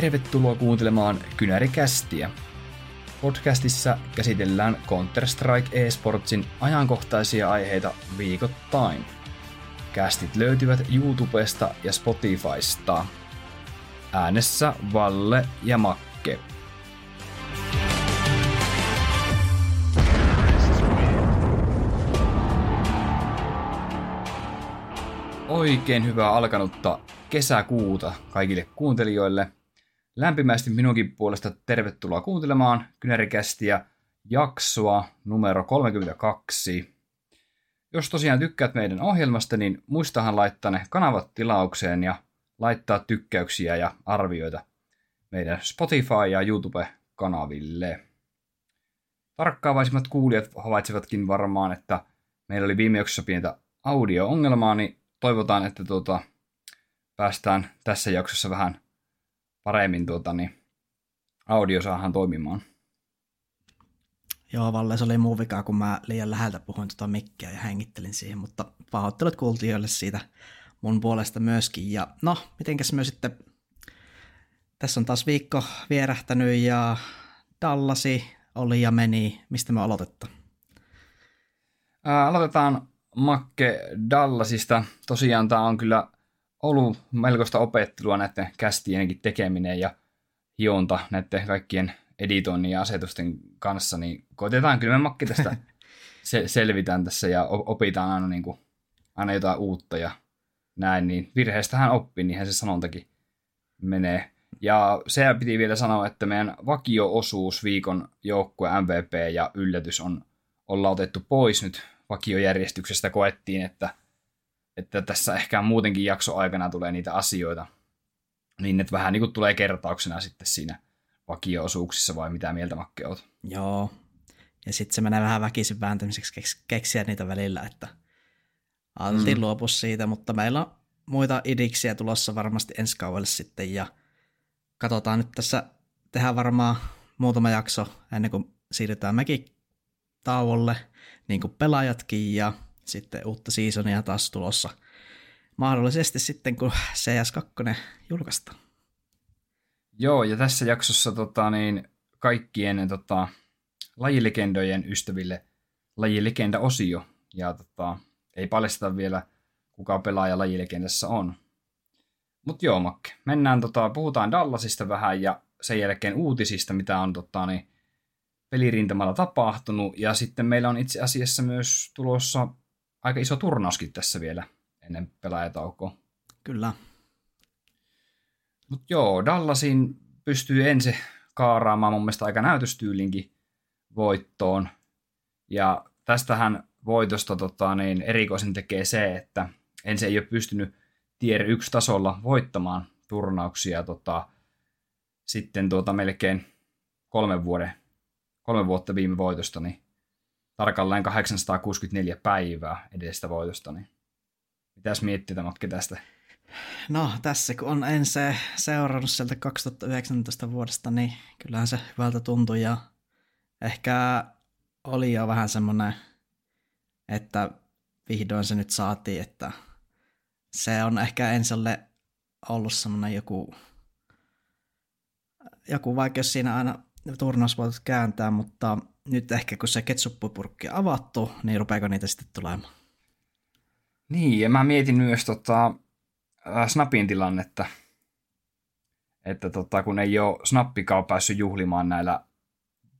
Tervetuloa kuuntelemaan Kynärikästiä. Podcastissa käsitellään Counter-Strike eSportsin ajankohtaisia aiheita viikoittain. Kästit löytyvät YouTubesta ja Spotifysta. Äänessä Valle ja Makke. Oikein hyvää alkanutta kesäkuuta kaikille kuuntelijoille. Lämpimästi minunkin puolesta tervetuloa kuuntelemaan Kynärikästiä jaksoa numero 32. Jos tosiaan tykkäät meidän ohjelmasta, niin muistahan laittaa ne kanavat tilaukseen ja laittaa tykkäyksiä ja arvioita meidän Spotify- ja YouTube-kanaville. Tarkkaavaisimmat kuulijat havaitsivatkin varmaan, että meillä oli viime jaksossa pientä audio-ongelmaa, niin toivotaan, että tuota, päästään tässä jaksossa vähän paremmin tuota, niin audio saahan toimimaan. Joo, Valle, se oli muu vika, kun mä liian läheltä puhuin tuota mikkiä ja hengittelin siihen, mutta pahoittelut kuultijoille siitä mun puolesta myöskin. Ja no, mitenkäs myös sitten, tässä on taas viikko vierähtänyt ja Dallasi oli ja meni. Mistä me aloitetaan? Ää, aloitetaan Makke Dallasista. Tosiaan tämä on kyllä ollut melkoista opettelua näiden kästienkin tekeminen ja hionta näiden kaikkien editoinnin ja asetusten kanssa, niin koitetaan kyllä me Makke tästä se- selvitään tässä ja opitaan aina, niin kuin, aina jotain uutta ja näin, niin virheestähän oppii, niinhän se sanontakin menee. Ja se piti vielä sanoa, että meidän vakio-osuus viikon joukkue MVP ja yllätys on olla otettu pois nyt vakiojärjestyksestä koettiin, että, että tässä ehkä muutenkin jakso aikana tulee niitä asioita, niin että vähän niin kuin tulee kertauksena sitten siinä vakio-osuuksissa vai mitä mieltä Makke oot? Joo, ja sitten se menee vähän väkisin vääntämiseksi keksiä niitä välillä, että altiin mm. luopu siitä, mutta meillä on muita idiksiä tulossa varmasti ensi kaudelle sitten ja katsotaan nyt tässä, tehdään varmaan muutama jakso ennen kuin siirrytään mekin tauolle, niin kuin pelaajatkin, ja sitten uutta seasonia taas tulossa mahdollisesti sitten, kun CS2 julkaistaan. Joo, ja tässä jaksossa tota, niin, kaikkien tota, lajilegendojen ystäville lajilegenda-osio, ja tota, ei paljasteta vielä, kuka pelaaja lajilegendassa on. Mutta joo, Makke, mennään, tota, puhutaan Dallasista vähän, ja sen jälkeen uutisista, mitä on tota, niin, pelirintamalla tapahtunut. Ja sitten meillä on itse asiassa myös tulossa aika iso turnauskin tässä vielä ennen pelaajataukoa. Kyllä. Mutta joo, Dallasin pystyy ensin kaaraamaan mun mielestä aika näytöstyylinkin voittoon. Ja tästähän voitosta tota, niin erikoisen tekee se, että ensin ei ole pystynyt tier 1 tasolla voittamaan turnauksia tota, sitten tuota melkein kolmen vuoden kolme vuotta viime voitosta, niin tarkalleen 864 päivää edestä voitosta, niin mitäs miettii Matke tästä? No tässä kun on ensin seurannut sieltä 2019 vuodesta, niin kyllähän se hyvältä tuntui ja ehkä oli jo vähän semmoinen, että vihdoin se nyt saatiin, että se on ehkä Ensolle ollut semmoinen joku, joku vaikeus siinä aina turnausvoitot kääntää, mutta nyt ehkä kun se ketsuppupurkki avattu, niin rupeako niitä sitten tulemaan? Niin, ja mä mietin myös tota, äh, Snapin tilannetta, että tota, kun ei ole Snappikaan päässyt juhlimaan näillä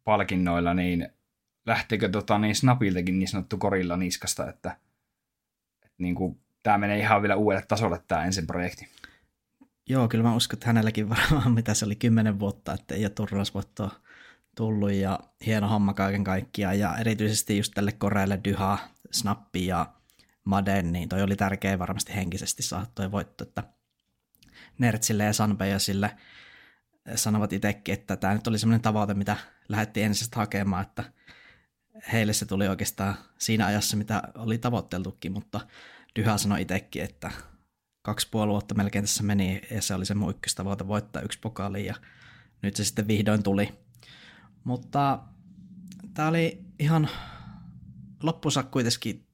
palkinnoilla, niin lähteekö tota, niin Snapiltakin niin sanottu korilla niskasta, että, että niin kuin, tämä menee ihan vielä uudelle tasolle tämä ensin projekti. Joo, kyllä mä uskon, että hänelläkin varmaan, mitä se oli, kymmenen vuotta, että ei ole turnausvoittoa tullut ja hieno homma kaiken kaikkiaan. Ja erityisesti just tälle koreelle Dyha, Snappi ja Maden, niin toi oli tärkeä varmasti henkisesti saada toi voitto, että Nertsille ja Sanpejasille sanovat itsekin, että tämä nyt oli semmoinen tavoite, mitä lähdettiin ensin hakemaan, että heille se tuli oikeastaan siinä ajassa, mitä oli tavoitteltukin, mutta Dyha sanoi itsekin, että kaksi puoli vuotta melkein tässä meni, ja se oli se mun ykköstavoite voittaa yksi pokaali, ja nyt se sitten vihdoin tuli. Mutta tämä oli ihan loppusa kuitenkin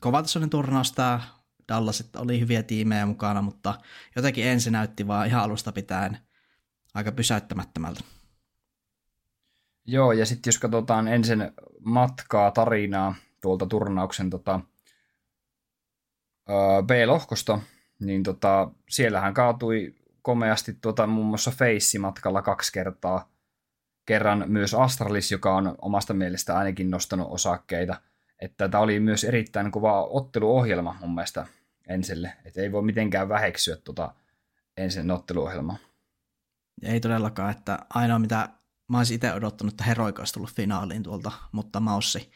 kovatasoinen turnaus tämä Dallas, että oli hyviä tiimejä mukana, mutta jotenkin ensin näytti vaan ihan alusta pitäen aika pysäyttämättömältä. Joo, ja sitten jos katsotaan ensin matkaa, tarinaa tuolta turnauksen tota, B-lohkosta, niin tota, siellähän kaatui komeasti tuota, muun muassa Face matkalla kaksi kertaa. Kerran myös Astralis, joka on omasta mielestä ainakin nostanut osakkeita. Että tämä oli myös erittäin kova otteluohjelma mun mielestä Enselle. Että ei voi mitenkään väheksyä tuota Ensin otteluohjelmaa. Ei todellakaan, että ainoa mitä mä olisin itse odottanut, että Heroika olisi tullut finaaliin tuolta, mutta Maussi,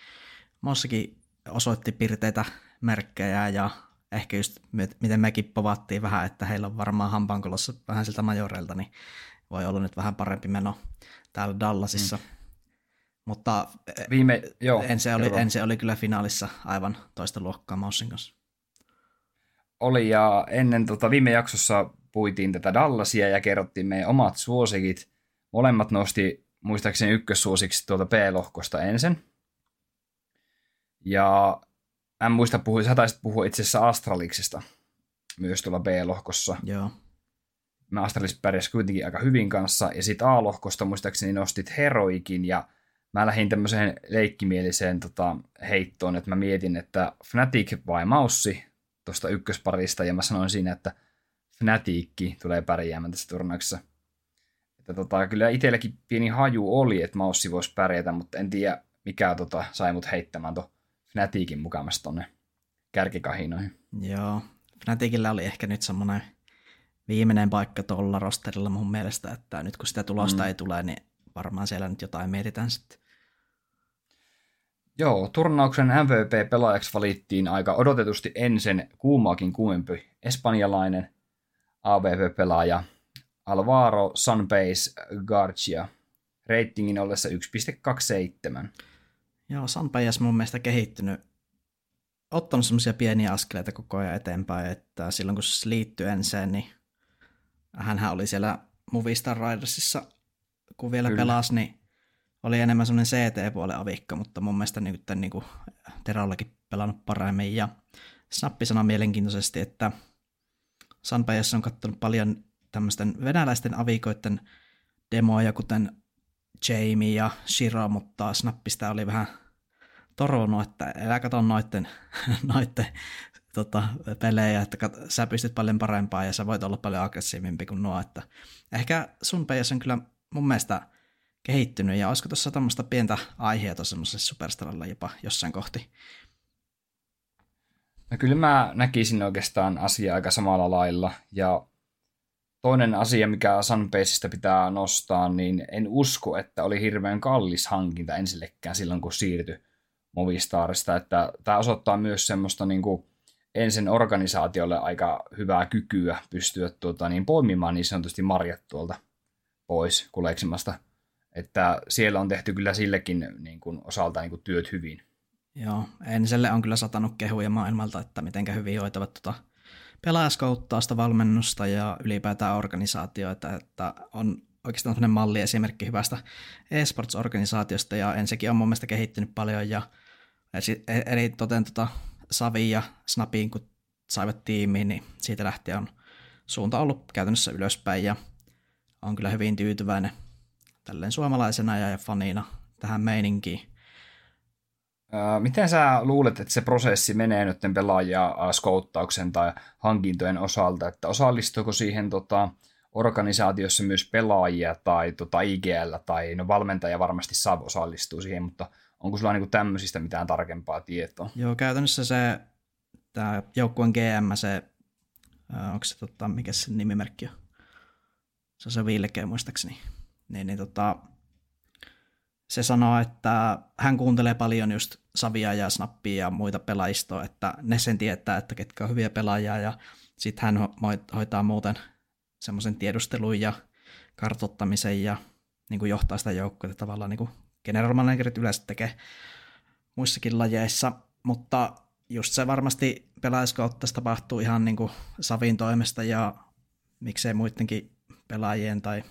Maussikin osoitti pirteitä merkkejä ja ehkä just miten mekin povattiin vähän, että heillä on varmaan hampankolossa vähän siltä majoreilta, niin voi olla nyt vähän parempi meno täällä Dallasissa. Mm. Mutta eh, Viime, joo, ensi, oli, ensi oli kyllä finaalissa aivan toista luokkaa Maussin kanssa. Oli ja ennen tota, viime jaksossa puitiin tätä Dallasia ja kerrottiin meidän omat suosikit. Molemmat nosti muistaakseni ykkössuosiksi tuolta B-lohkosta ensin. Ja en muista puhui, sä taisit puhua itse asiassa Astraliksesta myös tuolla B-lohkossa. Joo. Mä Astralis pärjäs kuitenkin aika hyvin kanssa. Ja sitten A-lohkosta muistaakseni nostit Heroikin ja mä lähdin tämmöiseen leikkimieliseen tota, heittoon, että mä mietin, että Fnatic vai Maussi tuosta ykkösparista, ja mä sanoin siinä, että Fnatic tulee pärjäämään tässä turnauksessa. Että tota, kyllä itselläkin pieni haju oli, että Maussi voisi pärjätä, mutta en tiedä, mikä tota, sai mut heittämään tuon Fnaticin mukamassa tonne kärkikahinoihin. Joo, Fnaticillä oli ehkä nyt semmoinen viimeinen paikka tuolla rosterilla mun mielestä, että nyt kun sitä tulosta mm. ei tule, niin varmaan siellä nyt jotain mietitään sitten. Joo, turnauksen MVP-pelaajaksi valittiin aika odotetusti ensin kuumaakin kuumempi espanjalainen AVP-pelaaja Alvaro Sunbase Garcia reitingin ollessa 1.27. Joo, Sunbase mun mielestä kehittynyt, ottanut semmoisia pieniä askeleita koko ajan eteenpäin, että silloin kun se liittyi ensin, niin hän oli siellä Movistar Ridersissa, kun vielä Kyllä. pelasi, niin oli enemmän semmoinen CT-puolen avikka, mutta mun mielestä niin, niin kuin Terallakin pelannut paremmin. Ja Snappi sanoi mielenkiintoisesti, että Sanpajassa on katsonut paljon tämmöisten venäläisten avikoiden demoja, kuten Jamie ja Shiro, mutta Snappista oli vähän torunut, että älä katso noitten, noitten tota, pelejä, että kat, sä pystyt paljon parempaa ja sä voit olla paljon aggressiivimpi kuin nuo. Että ehkä sun on kyllä mun mielestä kehittynyt ja olisiko tuossa tämmöistä pientä aiheita semmoiselle superstaralla jopa jossain kohti? No kyllä mä näkisin oikeastaan asiaa aika samalla lailla ja toinen asia, mikä Sunbaseista pitää nostaa, niin en usko, että oli hirveän kallis hankinta ensillekään silloin, kun siirtyi Movistarista, että tämä osoittaa myös semmoista niin kuin ensin organisaatiolle aika hyvää kykyä pystyä tuota, niin poimimaan niin sanotusti marjat tuolta pois kuleksimasta – että siellä on tehty kyllä sillekin niin kuin, osalta niin kuin, työt hyvin. Joo, Enselle on kyllä satanut kehuja maailmalta, että miten hyvin hoitavat tuota pelaajaskouttausta, valmennusta ja ylipäätään organisaatioita, että on oikeastaan sellainen malliesimerkki hyvästä esports-organisaatiosta ja ensikin on mun mielestä kehittynyt paljon ja eri toten tota Savi ja Snapin, kun saivat tiimiin, niin siitä lähtien on suunta ollut käytännössä ylöspäin ja on kyllä hyvin tyytyväinen tälleen suomalaisena ja fanina tähän meininkiin. Miten sä luulet, että se prosessi menee nyt pelaajia skouttauksen tai hankintojen osalta, että osallistuuko siihen tota, organisaatiossa myös pelaajia tai tota, IGL tai no valmentaja varmasti saa osallistua siihen, mutta onko sulla niinku tämmöisistä mitään tarkempaa tietoa? Joo, käytännössä se tämä joukkueen GM, se, onko se tota, mikä se nimimerkki on? Se on se Vilkeä muistaakseni niin, niin tota, se sanoo, että hän kuuntelee paljon just Savia ja Snappia ja muita pelaajistoa, että ne sen tietää, että ketkä on hyviä pelaajia ja sitten hän hoitaa muuten semmoisen tiedustelun ja kartottamisen ja niin kuin johtaa sitä joukkoa tavallaan niin kuin general managerit yleensä tekee muissakin lajeissa, mutta just se varmasti pelaajaskautta tapahtuu ihan niin kuin Savin toimesta ja miksei muidenkin pelaajien tai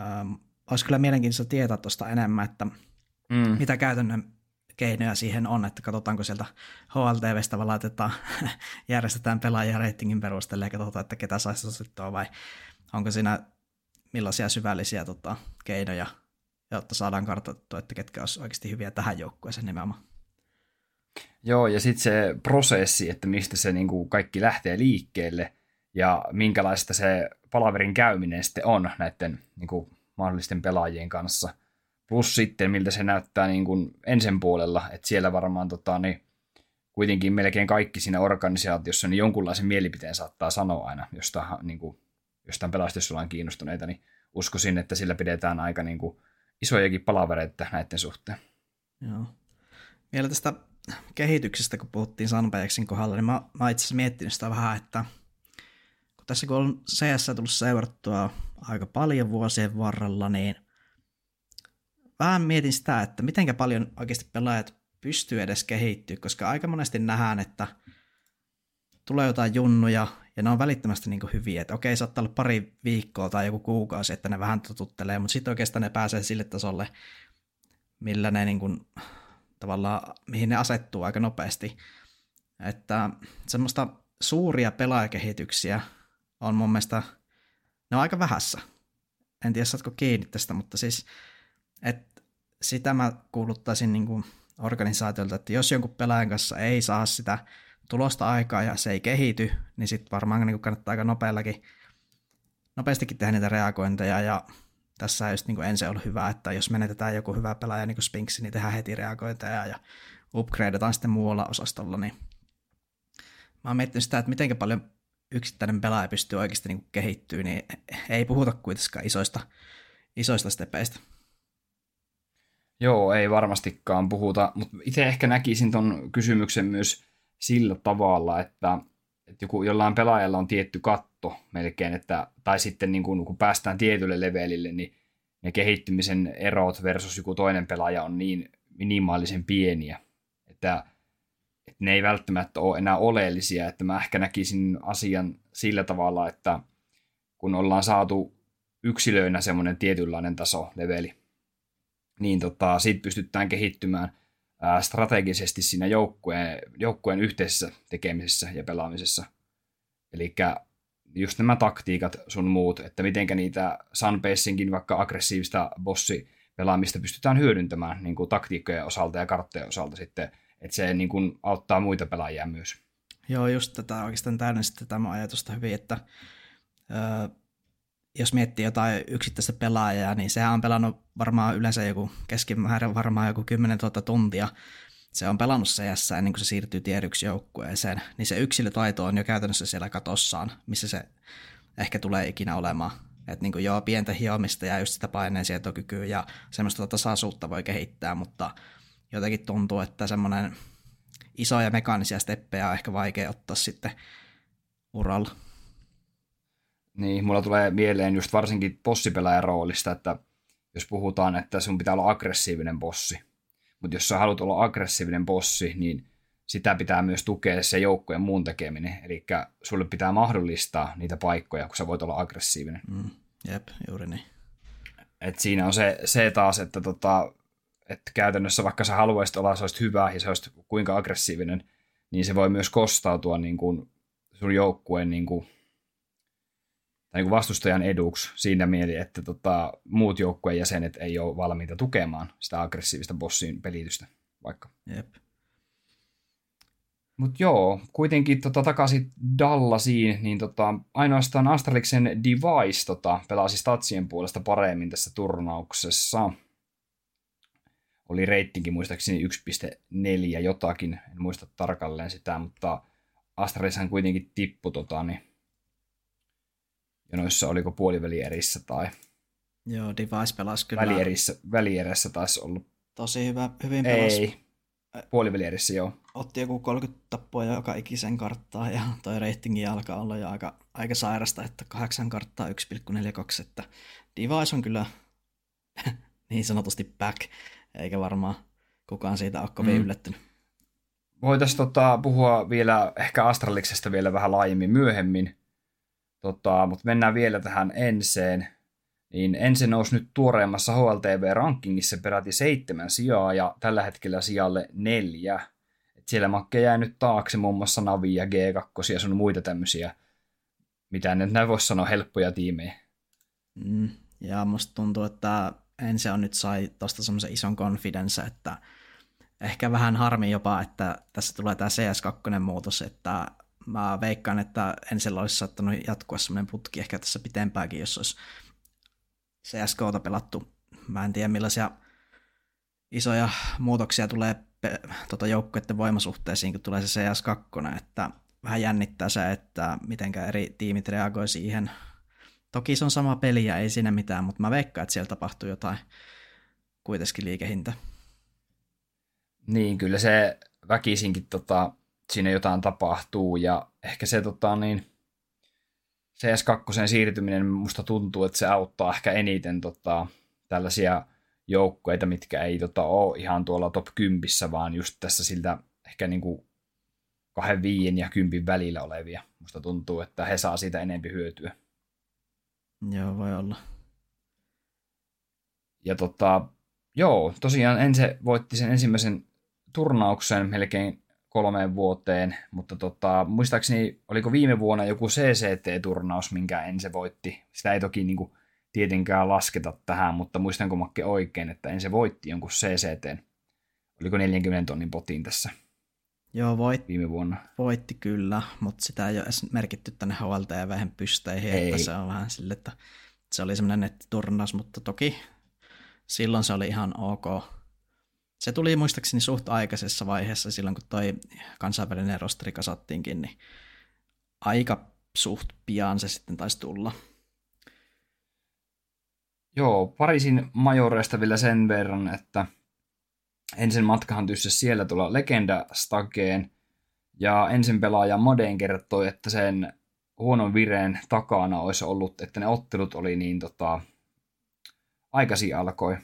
Ähm, olisi kyllä mielenkiintoista tietää tuosta enemmän, että mm. mitä käytännön keinoja siihen on, että katsotaanko sieltä HLTVstä vaan laitetaan, järjestetään pelaajia reitingin perusteella ja katsotaan, että ketä saisi osittua vai onko siinä millaisia syvällisiä tota, keinoja, jotta saadaan kartoitettua, että ketkä olisivat oikeasti hyviä tähän joukkueeseen nimenomaan. Joo, ja sitten se prosessi, että mistä se niin kuin kaikki lähtee liikkeelle ja minkälaista se palaverin käyminen sitten on näiden niin kuin, mahdollisten pelaajien kanssa. Plus sitten, miltä se näyttää niin kuin ensin puolella, että siellä varmaan tota, niin, kuitenkin melkein kaikki siinä organisaatiossa niin jonkunlaisen mielipiteen saattaa sanoa aina jostain, niin kuin, jostain pelaajasta, jos ollaan kiinnostuneita, niin uskoisin, että sillä pidetään aika niin kuin, isojakin palavereita näiden suhteen. Joo. Vielä tästä kehityksestä, kun puhuttiin Sunbayaksin kohdalla, niin mä, mä itse asiassa miettinyt sitä vähän, että kun tässä kun on CS tullut seurattua aika paljon vuosien varrella, niin vähän mietin sitä, että mitenkä paljon oikeasti pelaajat pystyy edes kehittyä, koska aika monesti nähdään, että tulee jotain junnuja, ja ne on välittömästi niin hyviä, että okei, saattaa olla pari viikkoa tai joku kuukausi, että ne vähän totuttelee, mutta sitten oikeastaan ne pääsee sille tasolle, millä ne niin kuin, tavallaan, mihin ne asettuu aika nopeasti. Että semmoista suuria pelaajakehityksiä on mun mielestä, ne on aika vähässä. En tiedä, saatko kiinni tästä, mutta siis, että sitä mä kuuluttaisin niin kuin organisaatiolta, että jos jonkun pelaajan kanssa ei saa sitä tulosta aikaa ja se ei kehity, niin sitten varmaan niin kannattaa aika nopeallakin, nopeastikin tehdä niitä reagointeja ja tässä just niin ensin ollut hyvä, että jos menetetään joku hyvä pelaaja niin kuin Spinksi, niin tehdään heti reagointeja ja upgradeataan sitten muualla osastolla, niin mä oon miettinyt sitä, että miten paljon yksittäinen pelaaja pystyy oikeasti niin kehittyä, niin ei puhuta kuitenkaan isoista, isoista stepeistä. Joo, ei varmastikaan puhuta, mutta itse ehkä näkisin ton kysymyksen myös sillä tavalla, että, että joku, jollain pelaajalla on tietty katto melkein, että, tai sitten niin kun, kun päästään tietylle levelille, niin ne kehittymisen erot versus joku toinen pelaaja on niin minimaalisen pieniä, että, että ne ei välttämättä ole enää oleellisia, että mä ehkä näkisin asian sillä tavalla, että kun ollaan saatu yksilöinä semmoinen tietynlainen taso, leveli, niin tota, siitä pystytään kehittymään strategisesti siinä joukkueen, joukkueen yhteisessä tekemisessä ja pelaamisessa. Eli just nämä taktiikat sun muut, että mitenkä niitä Sunbasinkin vaikka aggressiivista bossi pelaamista pystytään hyödyntämään niin kuin taktiikkojen osalta ja karttojen osalta sitten, että se niin kuin auttaa muita pelaajia myös. Joo, just tätä oikeastaan täydensi tämä ajatusta hyvin, että öö, jos miettii jotain yksittäistä pelaajaa, niin sehän on pelannut varmaan yleensä joku keskimäärin varmaan joku 10 000 tuntia. Se on pelannut CS ennen kuin se siirtyy tiedyksi joukkueeseen, niin se yksilötaito on jo käytännössä siellä katossaan, missä se ehkä tulee ikinä olemaan. Että niin joo, pientä hiomista ja just sitä paineensietokykyä ja semmoista tasaisuutta voi kehittää, mutta jotenkin tuntuu, että semmoinen isoja mekaanisia steppejä on ehkä vaikea ottaa sitten uralla. Niin, mulla tulee mieleen just varsinkin bossipelaajan roolista, että jos puhutaan, että sun pitää olla aggressiivinen bossi. Mutta jos sä haluat olla aggressiivinen bossi, niin sitä pitää myös tukea se joukkojen muun tekeminen. Eli sulle pitää mahdollistaa niitä paikkoja, kun sä voit olla aggressiivinen. Mm, jep, juuri niin. Et siinä on se, se taas, että, tota, että käytännössä vaikka sä haluaisit olla, sä hyvä ja sä olisit kuinka aggressiivinen, niin se voi myös kostautua niin kuin sun joukkueen niin kuin tai niin vastustajan eduksi siinä mieli, että tota, muut joukkueen jäsenet ei ole valmiita tukemaan sitä aggressiivista bossin pelitystä vaikka. Jep. Mutta joo, kuitenkin tota, takaisin Dallasiin, niin tota, ainoastaan Astraliksen Device tota, pelasi statsien puolesta paremmin tässä turnauksessa. Oli reitinkin muistaakseni 1.4 jotakin, en muista tarkalleen sitä, mutta Astralishan kuitenkin tippui tota, niin jonoissa oliko puolivälierissä tai Joo, Device pelasi kyllä. Välierissä, välierässä taisi ollut. Tosi hyvä, hyvin pelasi. Ei, puolivälierissä joo. Otti joku 30 tappoa joka ikisen karttaa ja toi reitingi alkaa olla jo aika, aika sairasta, että kahdeksan karttaa 1,42, että Device on kyllä niin sanotusti back, eikä varmaan kukaan siitä ole kovin mm. yllättynyt. Voitaisiin tota, puhua vielä ehkä Astraliksesta vielä vähän laajemmin myöhemmin, Tota, mutta mennään vielä tähän enseen. Niin ensin nousi nyt tuoreemmassa HLTV-rankingissa peräti seitsemän sijaa ja tällä hetkellä sijalle neljä. Et siellä Makke jää nyt taakse muun muassa Navi ja G2 ja sun muita tämmöisiä, mitä nyt näin voisi sanoa, helppoja tiimejä. Mm, ja musta tuntuu, että ensin on nyt sai tosta semmoisen ison confidence, että ehkä vähän harmi jopa, että tässä tulee tämä CS2-muutos, että mä veikkaan, että ensin olisi saattanut jatkua semmoinen putki ehkä tässä pitempääkin, jos olisi CSGOta pelattu. Mä en tiedä millaisia isoja muutoksia tulee tota joukkueiden voimasuhteisiin, kun tulee se CS2, että vähän jännittää se, että mitenkä eri tiimit reagoi siihen. Toki se on sama peli ja ei siinä mitään, mutta mä veikkaan, että siellä tapahtuu jotain kuitenkin liikehinta. Niin, kyllä se väkisinkin tota, siinä jotain tapahtuu ja ehkä se tota, niin, CS2 siirtyminen musta tuntuu, että se auttaa ehkä eniten tota, tällaisia joukkueita, mitkä ei tota, ole ihan tuolla top 10, vaan just tässä siltä ehkä niin kuin kahden viien ja kympin välillä olevia. Musta tuntuu, että he saa siitä enempi hyötyä. Joo, voi olla. Ja tota, joo, tosiaan Ense voitti sen ensimmäisen turnauksen melkein kolmeen vuoteen, mutta tota, muistaakseni oliko viime vuonna joku CCT-turnaus, minkä Ense voitti. Sitä ei toki niin kuin, tietenkään lasketa tähän, mutta muistanko Makke oikein, että Ense voitti jonkun CCT. Oliko 40 tonnin potin tässä Joo, voit, viime vuonna? voitti kyllä, mutta sitä ei ole edes merkitty tänne HLTVhen pysteihin, Ei. että se on vähän sille, että se oli semmoinen nettiturnaus, mutta toki silloin se oli ihan ok. Se tuli muistaakseni suht aikaisessa vaiheessa silloin, kun toi kansainvälinen rosteri kasattiinkin, niin aika suht pian se sitten taisi tulla. Joo, Pariisin majoreista vielä sen verran, että ensin matkahan tyssä siellä tulla Legenda Stageen, ja ensin pelaaja Moden kertoi, että sen huonon vireen takana olisi ollut, että ne ottelut oli niin tota, aikaisin alkoi.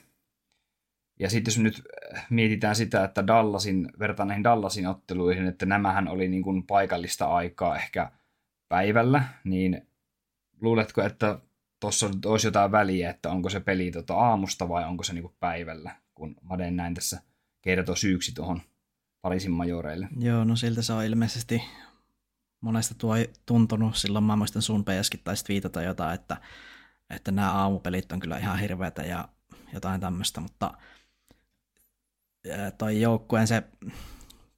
Ja sitten jos nyt mietitään sitä, että Dallasin, vertaan näihin Dallasin otteluihin, että nämähän oli niin kuin paikallista aikaa ehkä päivällä, niin luuletko, että tuossa olisi jotain väliä, että onko se peli tota aamusta vai onko se niinku päivällä, kun Maden näin tässä kertoo syyksi tuohon Pariisin majoreille. Joo, no siltä se on ilmeisesti monesta tuo tuntunut. Silloin mä muistan sun PSkin taisi viitata jotain, että, että nämä aamupelit on kyllä ihan hirveätä ja jotain tämmöistä, mutta toi joukkueen se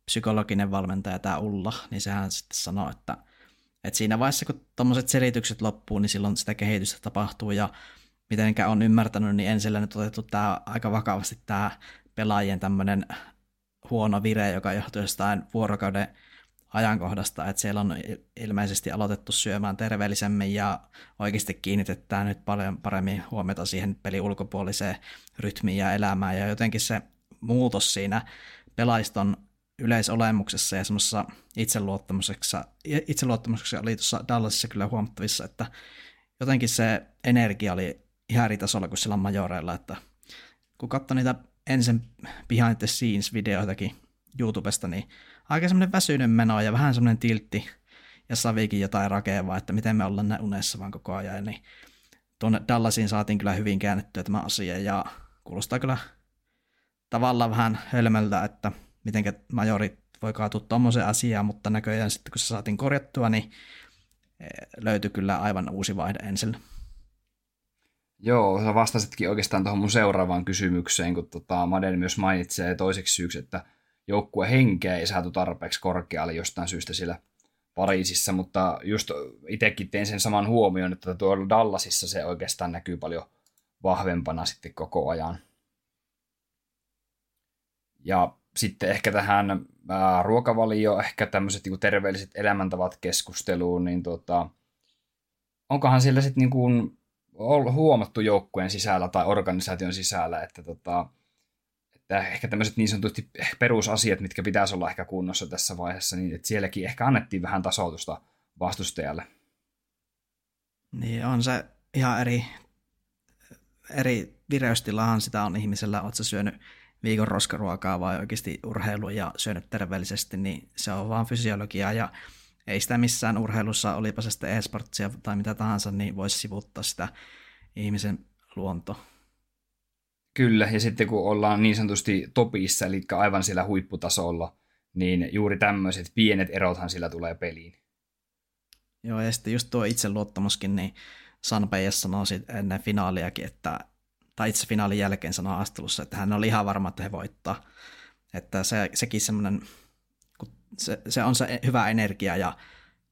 psykologinen valmentaja, tämä Ulla, niin sehän sitten sanoi, että, että siinä vaiheessa, kun tuommoiset selitykset loppuu, niin silloin sitä kehitystä tapahtuu. Ja mitenkä on ymmärtänyt, niin ensin nyt otettu tämä aika vakavasti tämä pelaajien tämmöinen huono vire, joka johtuu jostain vuorokauden ajankohdasta, että siellä on ilmeisesti aloitettu syömään terveellisemmin ja oikeasti kiinnitetään nyt paljon paremmin huomiota siihen pelin ulkopuoliseen rytmiin ja elämään. Ja jotenkin se muutos siinä pelaiston yleisolemuksessa ja semmoisessa itseluottamuksessa, itseluottamuksessa oli tuossa Dallasissa kyllä huomattavissa, että jotenkin se energia oli ihan eri tasolla kuin sillä majoreilla, että kun katsoi niitä ensin behind the scenes videoitakin YouTubesta, niin aika semmoinen väsyinen meno ja vähän semmoinen tiltti ja Savikin jotain rakevaa, että miten me ollaan näin unessa vaan koko ajan, niin tuonne Dallasiin saatiin kyllä hyvin käännettyä tämä asia ja kuulostaa kyllä tavallaan vähän hölmöltä, että miten majori voi kaatua tuommoisen asiaan, mutta näköjään sitten kun se saatiin korjattua, niin löytyi kyllä aivan uusi vaihde ensin. Joo, sä vastasitkin oikeastaan tuohon mun seuraavaan kysymykseen, kun tota, Maden myös mainitsee toiseksi syyksi, että joukkue henkeä ei saatu tarpeeksi korkealle jostain syystä siellä Pariisissa, mutta just itsekin tein sen saman huomioon, että tuolla Dallasissa se oikeastaan näkyy paljon vahvempana sitten koko ajan. Ja sitten ehkä tähän ää, ruokavalio, ehkä tämmöiset niin terveelliset elämäntavat keskusteluun, niin tota, onkohan siellä sitten niin kuin huomattu joukkueen sisällä tai organisaation sisällä, että, tota, että ehkä tämmöiset niin sanotusti perusasiat, mitkä pitäisi olla ehkä kunnossa tässä vaiheessa, niin että sielläkin ehkä annettiin vähän tasoitusta vastustajalle. Niin on se ihan eri, eri vireystilahan sitä on ihmisellä, oletko syönyt viikon roskaruokaa vai oikeasti urheilu ja syönyt terveellisesti, niin se on vaan fysiologiaa ja ei sitä missään urheilussa, olipa se sitten e-sportsia tai mitä tahansa, niin voisi sivuttaa sitä ihmisen luonto. Kyllä, ja sitten kun ollaan niin sanotusti topissa, eli aivan siellä huipputasolla, niin juuri tämmöiset pienet erothan sillä tulee peliin. Joo, ja sitten just tuo itseluottamuskin, niin Sanpeijas sanoi ennen finaaliakin, että, tai itse finaalin jälkeen sanoi haastattelussa, että hän oli ihan varma, että he voittaa. Että se, sekin semmoinen, se, se on se hyvä energia ja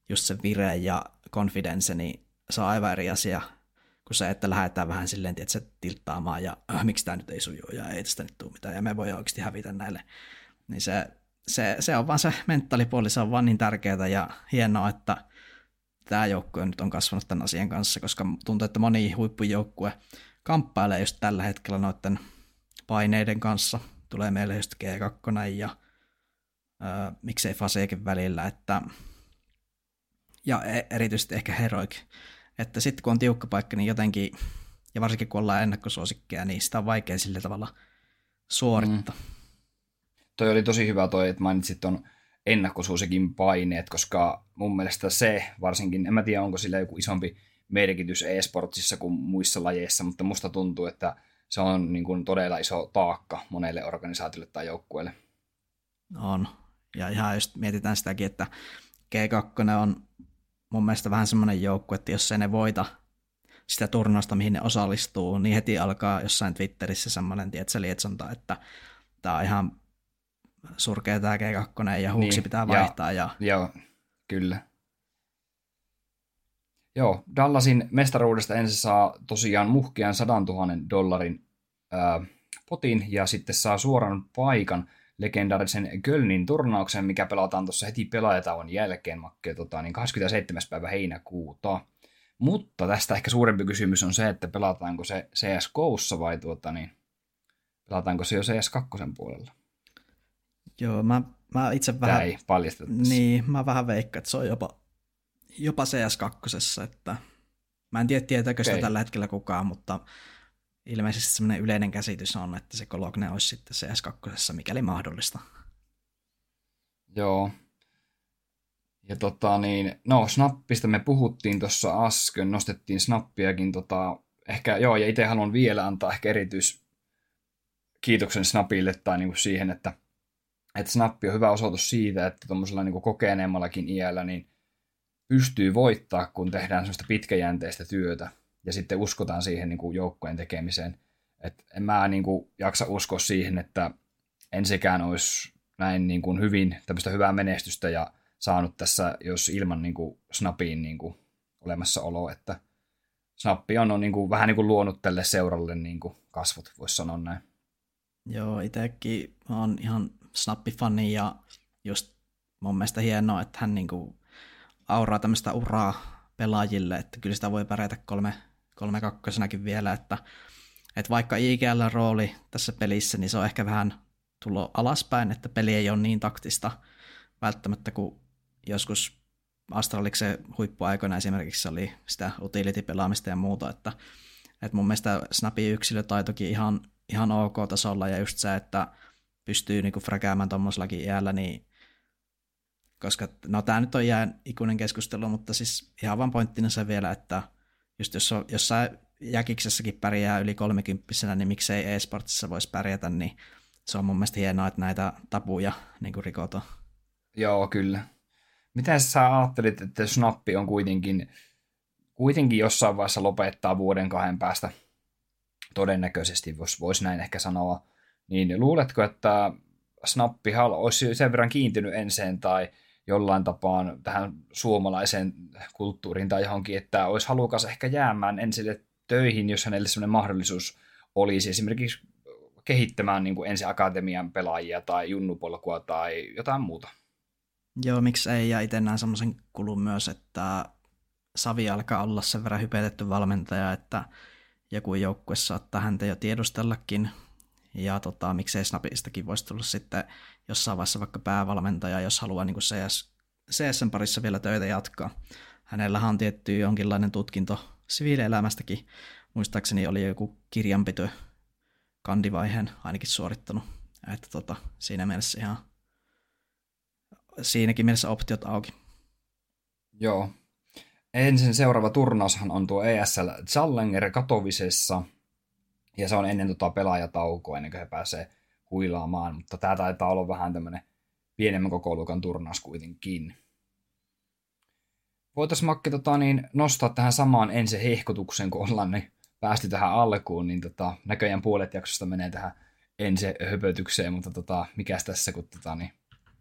just se vire ja confidence, niin se on aivan eri asia kuin se, että lähdetään vähän silleen, että se tilttaamaan ja äh, miksi tämä nyt ei suju ja ei tästä nyt tule mitään ja me voi oikeasti hävitä näille. Niin se, se, se on vaan se mentaalipuoli, se on vaan niin tärkeää ja hienoa, että tämä joukkue nyt on kasvanut tämän asian kanssa, koska tuntuu, että moni huippujoukkue kamppailee just tällä hetkellä noiden paineiden kanssa. Tulee meille just G2 ja ö, miksei Faseekin välillä, että ja e, erityisesti ehkä Heroic. Että sitten kun on tiukka paikka, niin jotenkin, ja varsinkin kun ollaan ennakkosuosikkeja, niin sitä on vaikea sillä tavalla suorittaa. Mm. Toi oli tosi hyvä toi, että mainitsit ton ennakkosuosikin paineet, koska mun mielestä se varsinkin, en mä tiedä onko sillä joku isompi merkitys e-sportsissa kuin muissa lajeissa, mutta musta tuntuu, että se on niin kuin todella iso taakka monelle organisaatiolle tai joukkueelle. On. Ja ihan just mietitään sitäkin, että G2 on mun mielestä vähän semmoinen joukkue, että jos ei ne voita sitä turnausta, mihin ne osallistuu, niin heti alkaa jossain Twitterissä semmoinen tietsä lietsonta, että tämä on ihan surkea tämä G2 ja huuksi niin, pitää vaihtaa. Ja, ja... Joo, kyllä. Joo, Dallasin mestaruudesta ensin saa tosiaan muhkean 100 000 dollarin ää, potin ja sitten saa suoran paikan legendaarisen Kölnin turnauksen, mikä pelataan tuossa heti pelaajatauon jälkeen, makke, tota, niin 27. päivä heinäkuuta. Mutta tästä ehkä suurempi kysymys on se, että pelataanko se CSGOssa vai tuota, niin, pelataanko se jo CS2 puolella? Joo, mä, mä itse vähän... Tämä ei paljasta Niin, mä vähän veikkaan, että se on jopa, jopa CS2, että mä en tiedä tietääkö okay. sitä tällä hetkellä kukaan, mutta ilmeisesti semmoinen yleinen käsitys on, että se Kologne olisi sitten CS2, mikäli mahdollista. Joo. Ja tota niin, no Snappista me puhuttiin tuossa äsken, nostettiin Snappiakin tota, ehkä, joo, ja itse haluan vielä antaa ehkä erityis kiitoksen Snapille tai niin kuin siihen, että, että Snappi on hyvä osoitus siitä, että tuommoisella niin kokeneemmallakin iällä niin pystyy voittaa, kun tehdään sellaista pitkäjänteistä työtä ja sitten uskotaan siihen niin kuin joukkojen tekemiseen. Et en mä niin kuin jaksa uskoa siihen, että ensikään olisi näin niin kuin hyvin tämmöistä hyvää menestystä ja saanut tässä, jos ilman niin kuin Snapiin niin kuin olemassaolo, että Snappi on, on niin kuin, vähän niin kuin luonut tälle seuralle niin kuin kasvot, voisi sanoa näin. Joo, itsekin on ihan Snappi-fani ja just mun mielestä hienoa, että hän niin kuin auraa tämmöistä uraa pelaajille, että kyllä sitä voi pärjätä kolme 3.2 vielä, että, että vaikka IGL rooli tässä pelissä, niin se on ehkä vähän tullut alaspäin, että peli ei ole niin taktista välttämättä kuin joskus Astraliksen huippuaikoina esimerkiksi oli sitä utility-pelaamista ja muuta, että, että mun mielestä Snapin yksilötaitokin ihan, ihan ok-tasolla ja just se, että pystyy niinku fräkäämään tuommoisellakin iällä, niin koska no tämä nyt on jään ikuinen keskustelu, mutta siis ihan vaan pointtina se vielä, että just jos on jossain jäkiksessäkin pärjää yli kolmekymppisenä, niin miksei e-sportsissa voisi pärjätä, niin se on mun mielestä hienoa, että näitä tapuja niin kuin rikotaan. Joo, kyllä. Miten sä ajattelit, että Snappi on kuitenkin, kuitenkin jossain vaiheessa lopettaa vuoden kahden päästä, todennäköisesti voisi vois näin ehkä sanoa, niin luuletko, että Snappi olisi sen verran kiintynyt ensin tai jollain tapaan tähän suomalaiseen kulttuuriin tai johonkin, että olisi halukas ehkä jäämään ensille töihin, jos hänelle sellainen mahdollisuus olisi esimerkiksi kehittämään niin kuin ensi akatemian pelaajia tai junnupolkua tai jotain muuta. Joo, miksi ei, ja itse näen semmoisen kulun myös, että Savi alkaa olla sen verran hypetetty valmentaja, että joku joukkue saattaa häntä jo tiedustellakin, ja tota, miksei Snapistakin voisi tulla sitten jossain vaiheessa vaikka päävalmentaja, jos haluaa niin CS, CSn parissa vielä töitä jatkaa. Hänellä on tietty jonkinlainen tutkinto siviilielämästäkin. Muistaakseni oli joku kirjanpito kandivaiheen ainakin suorittanut. Että tota, siinä mielessä ihan siinäkin mielessä optiot auki. Joo. Ensin seuraava turnaushan on tuo ESL Challenger Katovisessa – ja se on ennen tota pelaajataukoa, ennen kuin he pääsee huilaamaan, mutta tämä taitaa olla vähän tämmöinen pienemmän koko luokan turnaus kuitenkin. voitaisiin Makke tota, niin, nostaa tähän samaan ensi hehkotukseen, kun ollaan niin päästy tähän alkuun, niin tota, näköjään puolet jaksosta menee tähän ensi höpötykseen, mutta tota, mikäs tässä, kun tota, niin,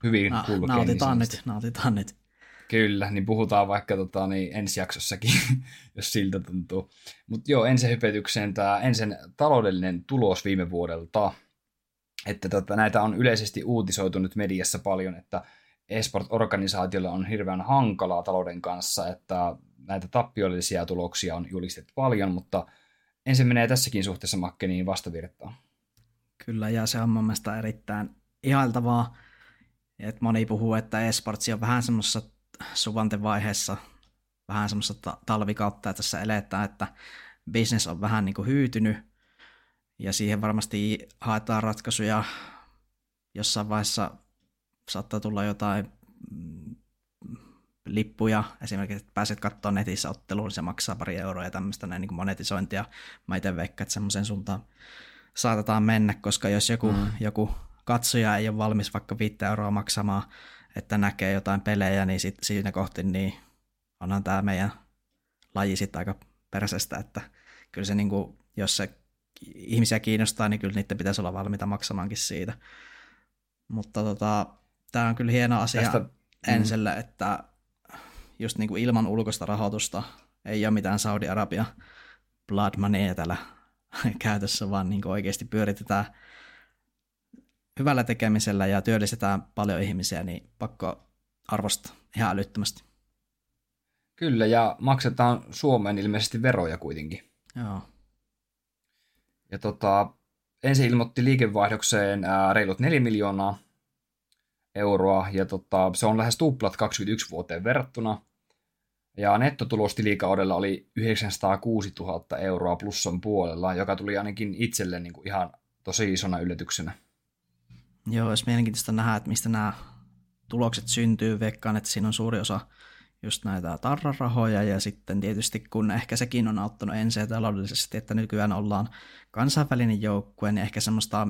hyvin Na, kulkee. nautitaan niin nyt, nautitaan nyt. Kyllä, niin puhutaan vaikka tota, niin ensi jaksossakin, jos siltä tuntuu. Mutta joo, ensi hypetykseen tämä ensin taloudellinen tulos viime vuodelta. Että tota, näitä on yleisesti uutisoitu nyt mediassa paljon, että esport-organisaatiolle on hirveän hankalaa talouden kanssa, että näitä tappiollisia tuloksia on julistettu paljon, mutta ensin menee tässäkin suhteessa Makke niin vastavirtaan. Kyllä, ja se on mun mielestä erittäin ihailtavaa, että moni puhuu, että esportsi on vähän semmoisessa suvantevaiheessa, vähän semmoista talvikautta, että tässä eletään, että business on vähän niin kuin hyytynyt, ja siihen varmasti haetaan ratkaisuja jossain vaiheessa saattaa tulla jotain mm, lippuja, esimerkiksi että pääset katsoa netissä otteluun, niin se maksaa pari euroa ja tämmöistä näin niin monetisointia. Mä itse veikkaan, että semmoisen suuntaan saatetaan mennä, koska jos joku, mm. joku katsoja ei ole valmis vaikka 5 euroa maksamaan, että näkee jotain pelejä, niin sit, siinä kohti niin onhan tämä meidän laji sitten aika persestä, että kyllä se niin kuin, jos se ihmisiä kiinnostaa, niin kyllä niiden pitäisi olla valmiita maksamaankin siitä. Mutta tota, tämä on kyllä hieno asia Tästä, mm. Enselle, että just niin kuin ilman ulkoista rahoitusta ei ole mitään Saudi-Arabia blood money täällä käytössä, vaan niin kuin oikeasti pyöritetään hyvällä tekemisellä ja työllistetään paljon ihmisiä, niin pakko arvostaa ihan älyttömästi. Kyllä, ja maksetaan Suomeen ilmeisesti veroja kuitenkin. Joo. Ja tota, ensin ilmoitti liikevaihdokseen ää, reilut 4 miljoonaa euroa, ja tota, se on lähes tuplat 21 vuoteen verrattuna. Ja nettotulos tilikaudella oli 906 000 euroa plussan puolella, joka tuli ainakin itselle niin kuin ihan tosi isona yllätyksenä. Joo, olisi mielenkiintoista nähdä, että mistä nämä tulokset syntyy. Veikkaan, että siinä on suuri osa just näitä tarrarahoja ja sitten tietysti kun ehkä sekin on auttanut ensin taloudellisesti, että nykyään ollaan kansainvälinen joukkue, niin ehkä semmoista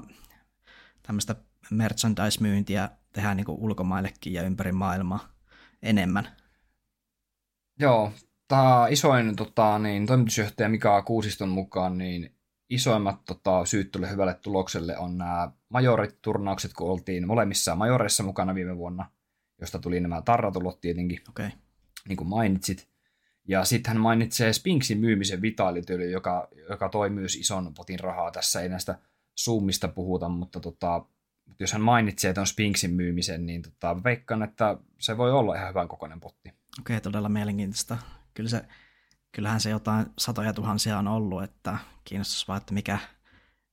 tämmöistä merchandise-myyntiä tehdään niin ulkomaillekin ja ympäri maailmaa enemmän. Joo, tämä isoin tota, niin, toimitusjohtaja Mika Kuusiston mukaan niin isoimmat tota, syyt tulle hyvälle tulokselle on nämä majorit-turnaukset, kun oltiin molemmissa majoreissa mukana viime vuonna, josta tuli nämä tarratulot tietenkin, okay. niin kuin mainitsit. Ja sitten hän mainitsee Spinksin myymisen vitaalityölle, joka, joka toi myös ison potin rahaa. Tässä ei näistä summista puhuta, mutta tota, jos hän mainitsee tuon Spinksin myymisen, niin tota, veikkaan, että se voi olla ihan hyvän kokoinen potti. Okei, okay, todella mielenkiintoista. Kyllä se, kyllähän se jotain satoja tuhansia on ollut, että kiinnostaisi vaan, että mikä,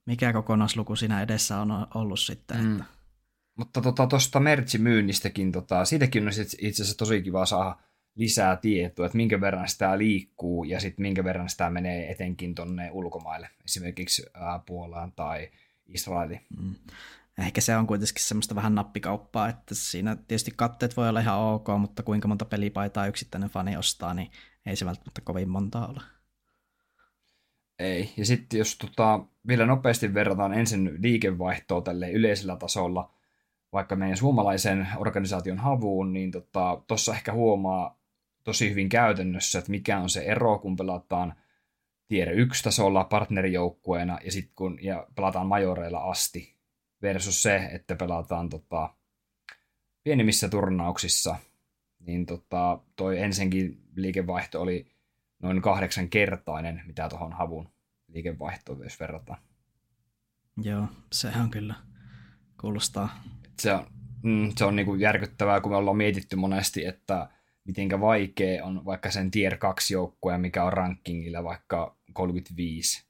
mikä kokonaisluku siinä edessä on ollut sitten. Mm. Että. Mutta tuosta tota, merchimyynnistäkin, tota, siitäkin on itse asiassa tosi kiva saada lisää tietoa, että minkä verran sitä liikkuu ja sitten minkä verran sitä menee etenkin tuonne ulkomaille, esimerkiksi Puolaan tai Israeliin. Mm. Ehkä se on kuitenkin semmoista vähän nappikauppaa, että siinä tietysti katteet voi olla ihan ok, mutta kuinka monta pelipaitaa yksittäinen fani ostaa, niin ei se välttämättä kovin monta ole. Ei. Ja sitten jos tota, vielä nopeasti verrataan ensin liikevaihtoa tälle yleisellä tasolla, vaikka meidän suomalaisen organisaation havuun, niin tuossa tota, ehkä huomaa tosi hyvin käytännössä, että mikä on se ero, kun pelataan tiedä yksi tasolla partnerijoukkueena ja sitten kun ja pelataan majoreilla asti versus se, että pelataan tota, pienemmissä turnauksissa, niin tota, toi ensinkin liikevaihto oli noin kahdeksan kertainen, mitä tuohon havun liikevaihtoon jos verrataan. Joo, sehän on kyllä kuulostaa. Se on, mm, se on niinku järkyttävää, kun me ollaan mietitty monesti, että mitenkä vaikea on vaikka sen tier 2 joukkue, mikä on rankingilla vaikka 35,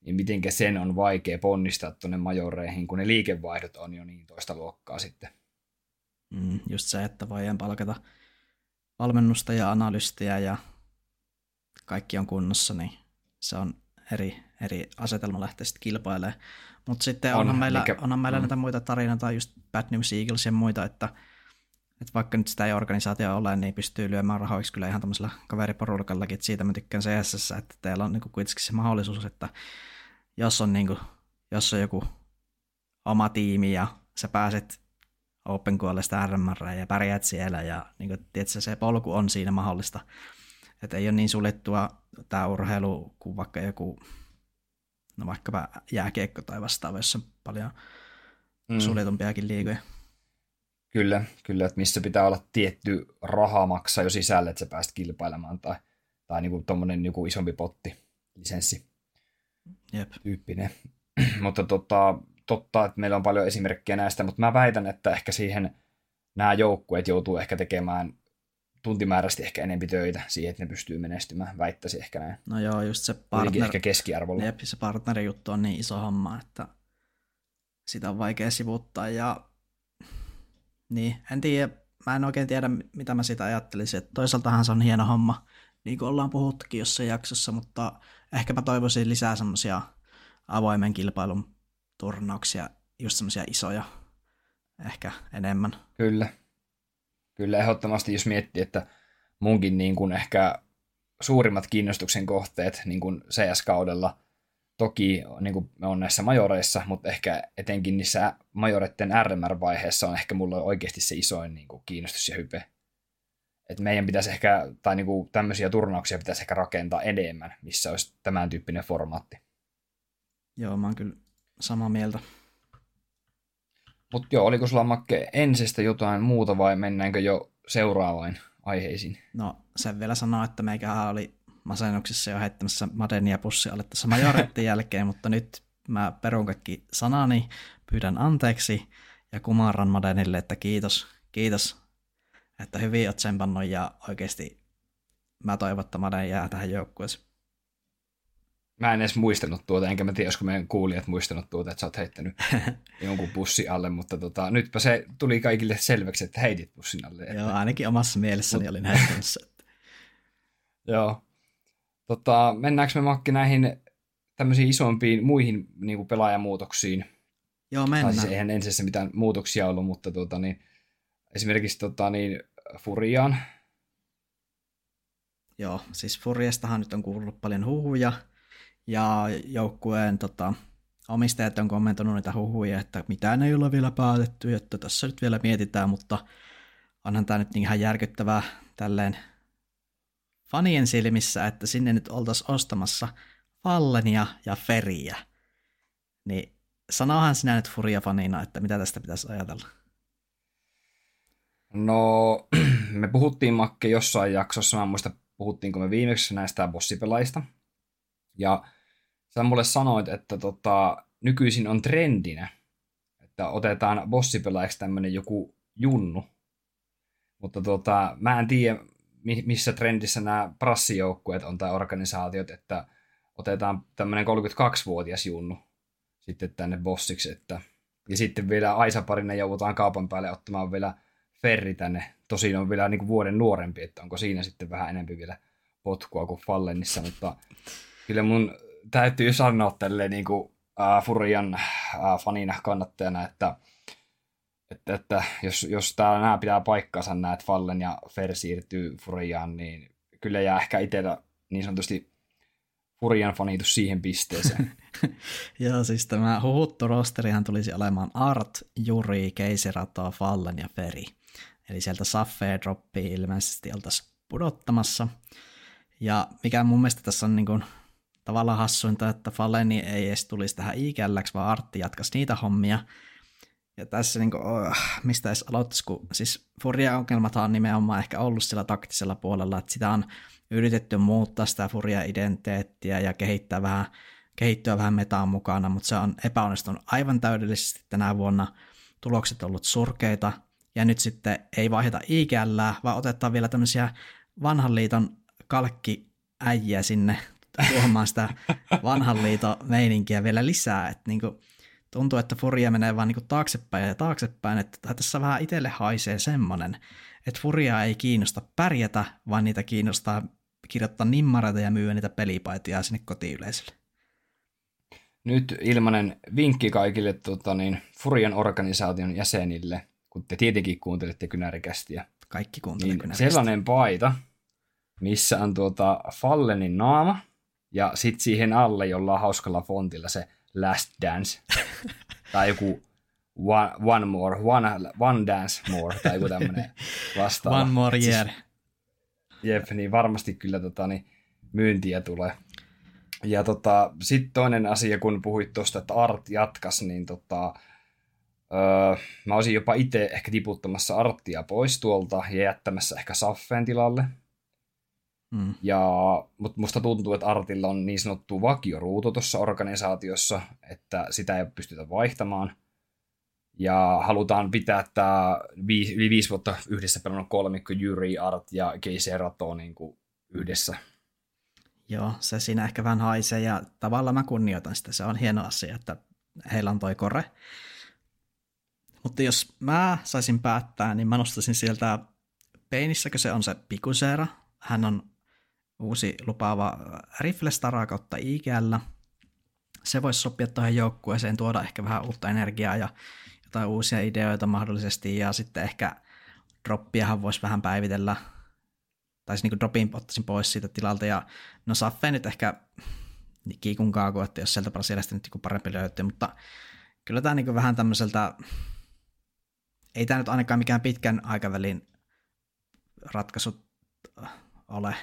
niin mitenkä sen on vaikea ponnistaa tuonne majoreihin, kun ne liikevaihdot on jo niin toista luokkaa sitten. Mm, just se, että voidaan palkata valmennusta ja analystiä ja kaikki on kunnossa, niin se on eri, eri asetelma lähteä sitten kilpailemaan. Mutta sitten on, onhan meillä, mikä, onhan meillä mm. näitä muita tarinoita, just Bad News Eagles ja muita, että, että vaikka nyt sitä ei organisaatio ole, niin pystyy lyömään rahoiksi kyllä ihan tämmöisellä kaveriporukallakin, että siitä mä tykkään CSS, että teillä on niin kuitenkin se mahdollisuus, että jos on, niin kuin, jos on joku oma tiimi ja sä pääset Open sitä RMR ja pärjäät siellä ja niin kuin, tiedätkö, se polku on siinä mahdollista. Että ei ole niin suljettua tämä urheilu kuin vaikka joku, no vaikkapa jääkiekko tai vastaava, jossa on paljon mm. suljetumpiakin liikoja. Kyllä, kyllä, että missä pitää olla tietty raha maksaa jo sisälle, että sä pääst kilpailemaan tai, tai niinku tommonen joku isompi potti, lisenssi Jep. tyyppinen. mutta tota, totta, että meillä on paljon esimerkkejä näistä, mutta mä väitän, että ehkä siihen nämä joukkueet joutuu ehkä tekemään tuntimääräisesti ehkä enempi töitä siihen, että ne pystyy menestymään, väittäisi ehkä näin. No joo, just se partner... ehkä keskiarvolla. Jep, se partnerijuttu on niin iso homma, että sitä on vaikea sivuttaa ja niin, en tiedä, mä en oikein tiedä, mitä mä sitä ajattelisin. Että toisaaltahan se on hieno homma, niin kuin ollaan puhuttukin jossain jaksossa, mutta ehkä mä toivoisin lisää semmoisia avoimen kilpailun turnauksia, just semmoisia isoja ehkä enemmän. Kyllä. Kyllä, ehdottomasti jos miettii, että munkin niin kuin ehkä suurimmat kiinnostuksen kohteet niin kuin CS-kaudella toki niin kuin on näissä majoreissa, mutta ehkä etenkin niissä majoreiden RMR-vaiheessa on ehkä mulla oikeasti se isoin niin kuin kiinnostus ja hype. Et meidän pitäisi ehkä, tai niin kuin tämmöisiä turnauksia pitäisi ehkä rakentaa enemmän, missä olisi tämän tyyppinen formaatti. Joo, mä oon kyllä samaa mieltä. Mutta joo, oliko sulla Makke ensistä jotain muuta vai mennäänkö jo seuraavaan aiheisiin? No sen vielä sanoa, että meikä oli masennuksessa jo heittämässä Madenia pussi alle tässä majorettin jälkeen, mutta nyt mä perun kaikki sanani, pyydän anteeksi ja kumarran Madenille, että kiitos, kiitos, että hyvin oot tsempannut ja oikeasti mä toivon, että Maden jää tähän joukkueeseen. Mä en edes muistanut tuota, enkä mä tiedä, olisiko meidän kuulijat muistanut tuota, että sä oot heittänyt jonkun pussi alle, mutta tota, nytpä se tuli kaikille selväksi, että heitit pussin alle. Että... Joo, ainakin omassa mielessäni Mut... olin heittänyt Että... Joo. Tota, mennäänkö me Makki näihin tämmöisiin isompiin muihin niin kuin pelaajamuutoksiin? Joo, mennään. Tai siis eihän ensin mitään muutoksia ollut, mutta tota, niin, esimerkiksi tota, niin, Furiaan. Joo, siis Furiastahan nyt on kuullut paljon huhuja, ja joukkueen tota, omistajat on kommentoinut niitä huhuja, että mitään ei ole vielä päätetty, että tässä nyt vielä mietitään, mutta onhan tämä nyt niin ihan järkyttävää tälleen fanien silmissä, että sinne nyt oltaisiin ostamassa Fallenia ja Feriä. Niin sanohan sinä nyt Furia-fanina, että mitä tästä pitäisi ajatella? No, me puhuttiin Makke jossain jaksossa, mä muista puhuttiinko me viimeksi näistä bossipelaista. Ja sä mulle sanoit, että tota, nykyisin on trendinä, että otetaan bossipelaajiksi tämmönen joku junnu. Mutta tota, mä en tiedä, missä trendissä nämä prassijoukkueet on tai organisaatiot, että otetaan tämmöinen 32-vuotias junnu sitten tänne bossiksi, että ja sitten vielä Aisa parina joudutaan kaupan päälle ottamaan vielä Ferri tänne. Tosin on vielä niin kuin vuoden nuorempi, että onko siinä sitten vähän enemmän vielä potkua kuin Fallenissa, mutta kyllä mun täytyy sanoa tälleen niin kuin, äh, Furian äh, fanina kannattajana, että että, että jos, jos tää, nämä pitää paikkansa, nämä, että Fallen ja Fer siirtyy Furiaan, niin kyllä jää ehkä itsellä niin sanotusti Furian fanitus siihen pisteeseen. Joo, siis tämä huhuttu rosterihan tulisi olemaan Art, Juri, Keiserato, Fallen ja Feri. Eli sieltä Saffe Droppi ilmeisesti oltaisiin pudottamassa. Ja mikä mun mielestä tässä on niin kuin tavallaan hassuinta, että Falleni ei edes tulisi tähän IGLX, vaan Artti jatkaisi niitä hommia. Ja tässä niin kuin, oh, mistä edes aloittaisi, kun siis Furia-ongelmat on nimenomaan ehkä ollut sillä taktisella puolella, että sitä on yritetty muuttaa sitä Furia-identiteettiä ja kehittää vähän, kehittyä vähän metaan mukana, mutta se on epäonnistunut aivan täydellisesti tänä vuonna. Tulokset on ollut surkeita, ja nyt sitten ei vaihdeta IGL, vaan otetaan vielä tämmöisiä vanhan liiton kalkkiäjiä sinne tuomaan sitä vanhan liiton meininkiä vielä lisää, että niin kuin, tuntuu, että Furia menee vaan niin taaksepäin ja taaksepäin, että tässä vähän itselle haisee semmonen, että Furia ei kiinnosta pärjätä, vaan niitä kiinnostaa kirjoittaa nimmareita ja myyä niitä pelipaitia sinne kotiyleisölle. Nyt ilmanen vinkki kaikille tota, niin, Furian organisaation jäsenille, kun te tietenkin kuuntelette kynärikästiä. Kaikki kuuntelevat niin Sellainen paita, missä on tuota Fallenin naama, ja sitten siihen alle jollain hauskalla fontilla se Last Dance. tai joku one, one more, one, one dance more, tai joku tämmöinen vastaava. One more year. Siis, jep, niin varmasti kyllä tota, niin myyntiä tulee. Ja tota, sitten toinen asia, kun puhuit tuosta, että Art jatkas, niin tota, öö, mä olisin jopa itse ehkä tiputtamassa Arttia pois tuolta ja jättämässä ehkä Saffeen tilalle. Mm. Ja, mutta musta tuntuu, että Artilla on niin sanottu vakioruutu tuossa organisaatiossa, että sitä ei pystytä vaihtamaan. Ja halutaan pitää tämä viisi, viisi vuotta yhdessä pelannut kolmikko Jyri, Art ja Keise Rato niin kuin yhdessä. Joo, se siinä ehkä vähän haisee ja tavallaan mä kunnioitan sitä. Se on hieno asia, että heillä on toi kore. Mutta jos mä saisin päättää, niin mä nostaisin sieltä Peinissäkö se on se Pikuseera. Hän on uusi lupaava Riflestara kautta IGL. Se voisi sopia tuohon joukkueeseen, tuoda ehkä vähän uutta energiaa ja jotain uusia ideoita mahdollisesti, ja sitten ehkä droppiahan voisi vähän päivitellä, tai niin dropin ottaisin pois siitä tilalta, ja no Saffe nyt ehkä kiikun kaaku, että jos sieltä Brasiliasta nyt parempi löytyy, mutta kyllä tämä niin vähän tämmöiseltä, ei tämä nyt ainakaan mikään pitkän aikavälin ratkaisu ole,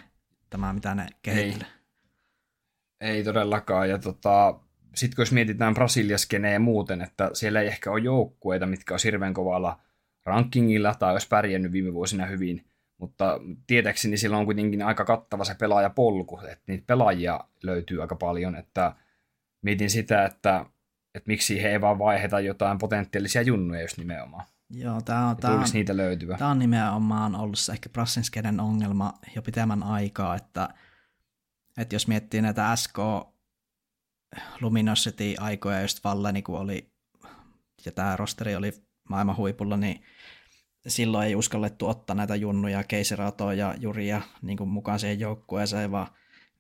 tämä mitä ne kehittelee. Ei, ei todellakaan, ja tota, sitten jos mietitään Brasiliaskeneä muuten, että siellä ei ehkä ole joukkueita, mitkä on hirveän kovalla rankingilla tai olisi pärjännyt viime vuosina hyvin, mutta tietääkseni sillä on kuitenkin aika kattava se pelaajapolku, että niitä pelaajia löytyy aika paljon, että mietin sitä, että, että miksi he ei vaan vaiheta jotain potentiaalisia junnuja just nimenomaan. Joo, tämä on, tämä on, niitä löytyä? Tämä on nimenomaan ollut se ehkä Brassinskeden ongelma jo pitemmän aikaa, että, että jos miettii näitä SK Luminosity-aikoja, just Valleni, kun oli, ja tämä rosteri oli maailman huipulla, niin silloin ei uskallettu ottaa näitä junnuja, Keiseraatoa ja Juria niin kuin mukaan siihen joukkueeseen, vaan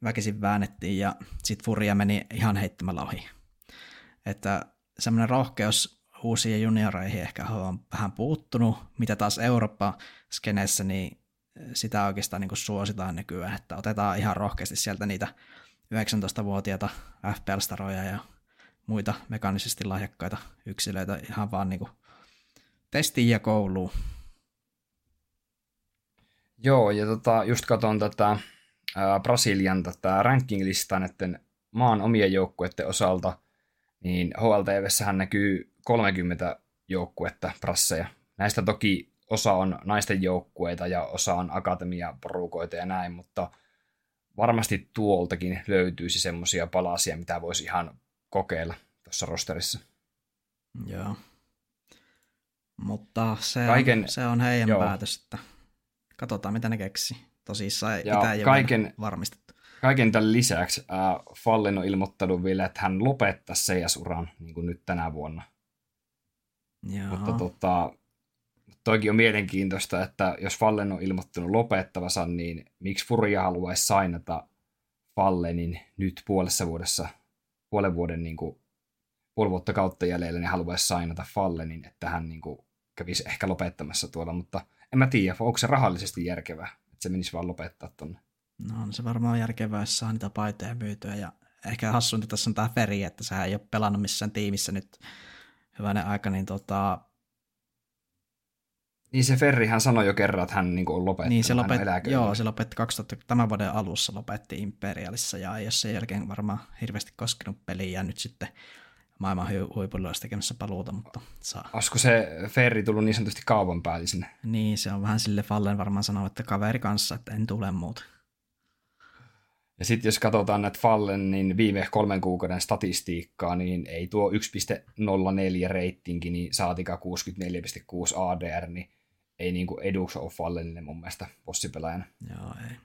väkisin väännettiin ja sitten Furia meni ihan heittämällä ohi. Että semmoinen rohkeus uusiin junioreihin ehkä on vähän puuttunut, mitä taas Eurooppa-skeneessä, niin sitä oikeastaan niin kuin suositaan nykyään, että otetaan ihan rohkeasti sieltä niitä 19-vuotiaita FPL-staroja ja muita mekanisesti lahjakkaita yksilöitä ihan vaan niin kuin testiin ja kouluun. Joo, ja tota, just katson tätä ää, Brasilian tätä ranking-listaa näiden maan omien joukkueiden osalta, niin HLTVssähän näkyy 30 joukkuetta prasseja. Näistä toki osa on naisten joukkueita ja osa on akatemiaporukoita ja näin, mutta varmasti tuoltakin löytyisi semmoisia palasia, mitä voisi ihan kokeilla tuossa rosterissa. Joo. Mutta se, kaiken, on, se on heidän joo. päätös, että katsotaan mitä ne keksi. Tosissaan ja ei kaiken, varmistettu. Kaiken tämän lisäksi äh, Fallen on ilmoittanut vielä, että hän lopettaa CS-uran niin kuin nyt tänä vuonna. Joo. Mutta tota, toikin on mielenkiintoista, että jos Fallen on ilmoittanut lopettavansa, niin miksi Furia haluaisi sainata Fallenin nyt puolessa vuodessa, puolen vuoden niin kuin, puoli vuotta kautta jäljellä, niin haluaisi sainata Fallenin, että hän niin kuin, kävisi ehkä lopettamassa tuolla, mutta en mä tiedä, onko se rahallisesti järkevää, että se menisi vaan lopettaa tuonne. No on se varmaan järkevää, jos saa niitä paitoja myytyä ja ehkä hassuinta tässä on tämä Feri, että sä ei ole pelannut missään tiimissä nyt hyvänen aika, niin tota, niin se Ferrihän sanoi jo kerran, että hän niin on lopettanut. Niin se lopetti, joo, se lopetti 2000, tämän vuoden alussa lopetti Imperialissa ja ei ole sen jälkeen varmaan hirveästi koskenut peliä ja nyt sitten maailman huipulla olisi tekemässä paluuta, mutta saa. Olisiko se Ferri tullut niin sanotusti kaupan päälle sinne? Niin, se on vähän sille Fallen varmaan sanonut, että kaveri kanssa, että en tule muuta. Ja sitten jos katsotaan näitä Fallen, niin viime kolmen kuukauden statistiikkaa, niin ei tuo 1.04 reitingi, niin saatika 64.6 ADR, niin ei niinku eduksi ole Fallenille mun mielestä bossipelaajana. Joo, ei.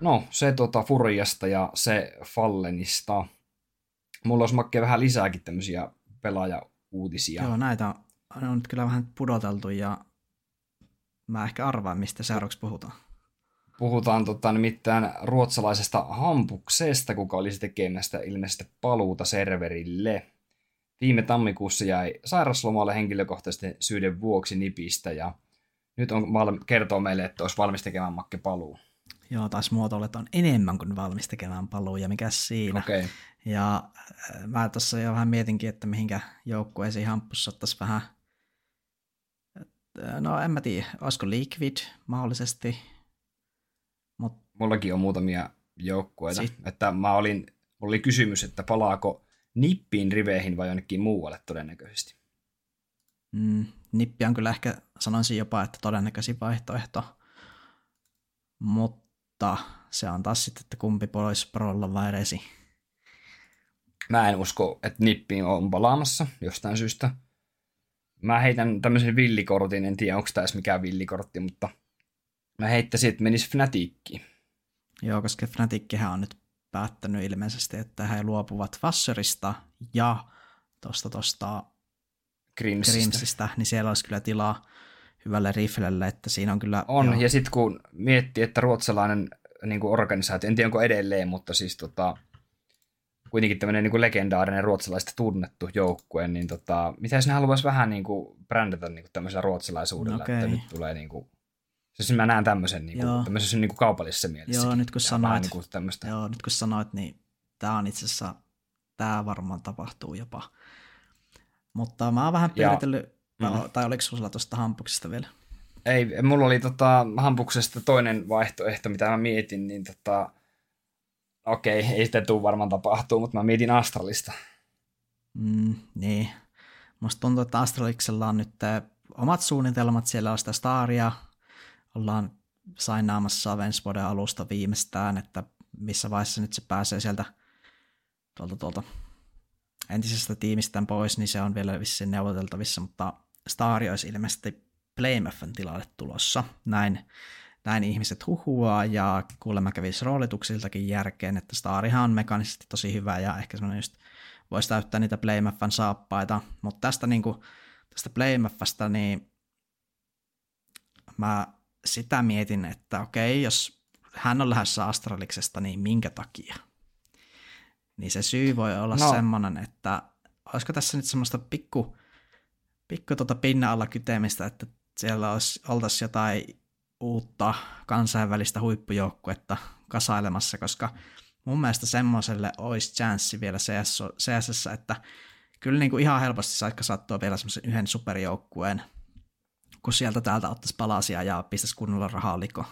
No, se tota Furiasta ja se Fallenista. Mulla olisi makkeen vähän lisääkin tämmöisiä pelaaja-uutisia. Joo, näitä on nyt kyllä vähän pudoteltu ja mä ehkä arvaan, mistä seuraavaksi puhutaan. Puhutaan tota, nimittäin ruotsalaisesta Hampuksesta, kuka olisi tekemästä ilmeisesti paluuta serverille. Viime tammikuussa jäi sairaslomalle henkilökohtaisten syiden vuoksi nipistä ja nyt on val- kertoo meille, että olisi valmis tekemään makke paluu. Joo, taas muotoilet on enemmän kuin valmis tekemään paluja, mikä siinä. Okei. Ja äh, mä tuossa jo vähän mietinkin, että mihinkä joukkueisiin hamppussa ottaisi vähän, äh, no en mä tiedä, olisiko Liquid mahdollisesti, Mullakin on muutamia joukkueita. Sit- Että mä olin, mulla oli kysymys, että palaako nippiin riveihin vai jonnekin muualle todennäköisesti. mm, Nippi on kyllä ehkä, sanoisin jopa, että todennäköisin vaihtoehto, mutta se on taas sitten, että kumpi pois prolla vai resi. Mä en usko, että nippiin on palaamassa jostain syystä. Mä heitän tämmöisen villikortin, en tiedä onko tämä edes mikään villikortti, mutta mä heittäisin, että menisi Fnatickiin. Joo, koska Fnatickihän on nyt päättänyt ilmeisesti, että he luopuvat Vasserista ja tuosta tosta Grimsistä. Grimsistä, niin siellä olisi kyllä tilaa hyvälle riflelle, että siinä on kyllä... On, joo, ja sitten kun miettii, että ruotsalainen niin kuin organisaatio, en tiedä onko edelleen, mutta siis tota, kuitenkin tämmöinen niin kuin legendaarinen ruotsalaista tunnettu joukkue, niin tota, mitä jos ne haluaisi vähän niin kuin brändätä niin kuin tämmöisellä ruotsalaisuudella, Okei. että nyt tulee niin kuin, siis mä näen tämmöisen niin kuin, tämmöisessä niin kuin kaupallisessa mielessä. Joo, nyt kun sanoit- Niin kuin tämmöistä. Joo, nyt kun sanoit, niin tämä on itse asiassa, tämä varmaan tapahtuu jopa. Mutta mä oon vähän Ja- pyöritellyt, Mhm. mm. tai oliko sulla tuosta hampuksesta vielä? Ei, mulla oli tota, Hampuksesta toinen vaihtoehto, mitä mä mietin, niin tota, okei, ei sitä tule varmaan tapahtuu, mutta mä mietin Astralista. Mm, niin. Musta tuntuu, että Astraliksella on nyt omat suunnitelmat, siellä on sitä Staria, ollaan sainaamassa ensi vuoden alusta viimeistään, että missä vaiheessa nyt se pääsee sieltä tuolta, tuolta entisestä tiimistään pois, niin se on vielä vissiin neuvoteltavissa, mutta Stari olisi ilmeisesti Playmaffan tilalle tulossa. Näin, näin ihmiset huhuaa ja kuulemma kävisi roolituksiltakin järkeen, että Starihan on mekaanisesti tosi hyvä ja ehkä semmoinen just voisi täyttää niitä Playmaffan saappaita, mutta tästä, niinku, tästä Playmaffasta niin mä sitä mietin, että okei, jos hän on lähdössä Astraliksesta, niin minkä takia? Niin se syy voi olla No. semmoinen, että olisiko tässä nyt semmoista pikku, pikku tuota pinnan alla kytemistä, että siellä olisi, oltaisiin jotain uutta kansainvälistä huippujoukkuetta kasailemassa, koska mun mielestä semmoiselle olisi chanssi vielä CS, CSS, että kyllä niin kuin ihan helposti saisi kasattua vielä semmoisen yhden superjoukkueen, kun sieltä täältä ottaisi palasia ja pistäisi kunnolla rahaa liko.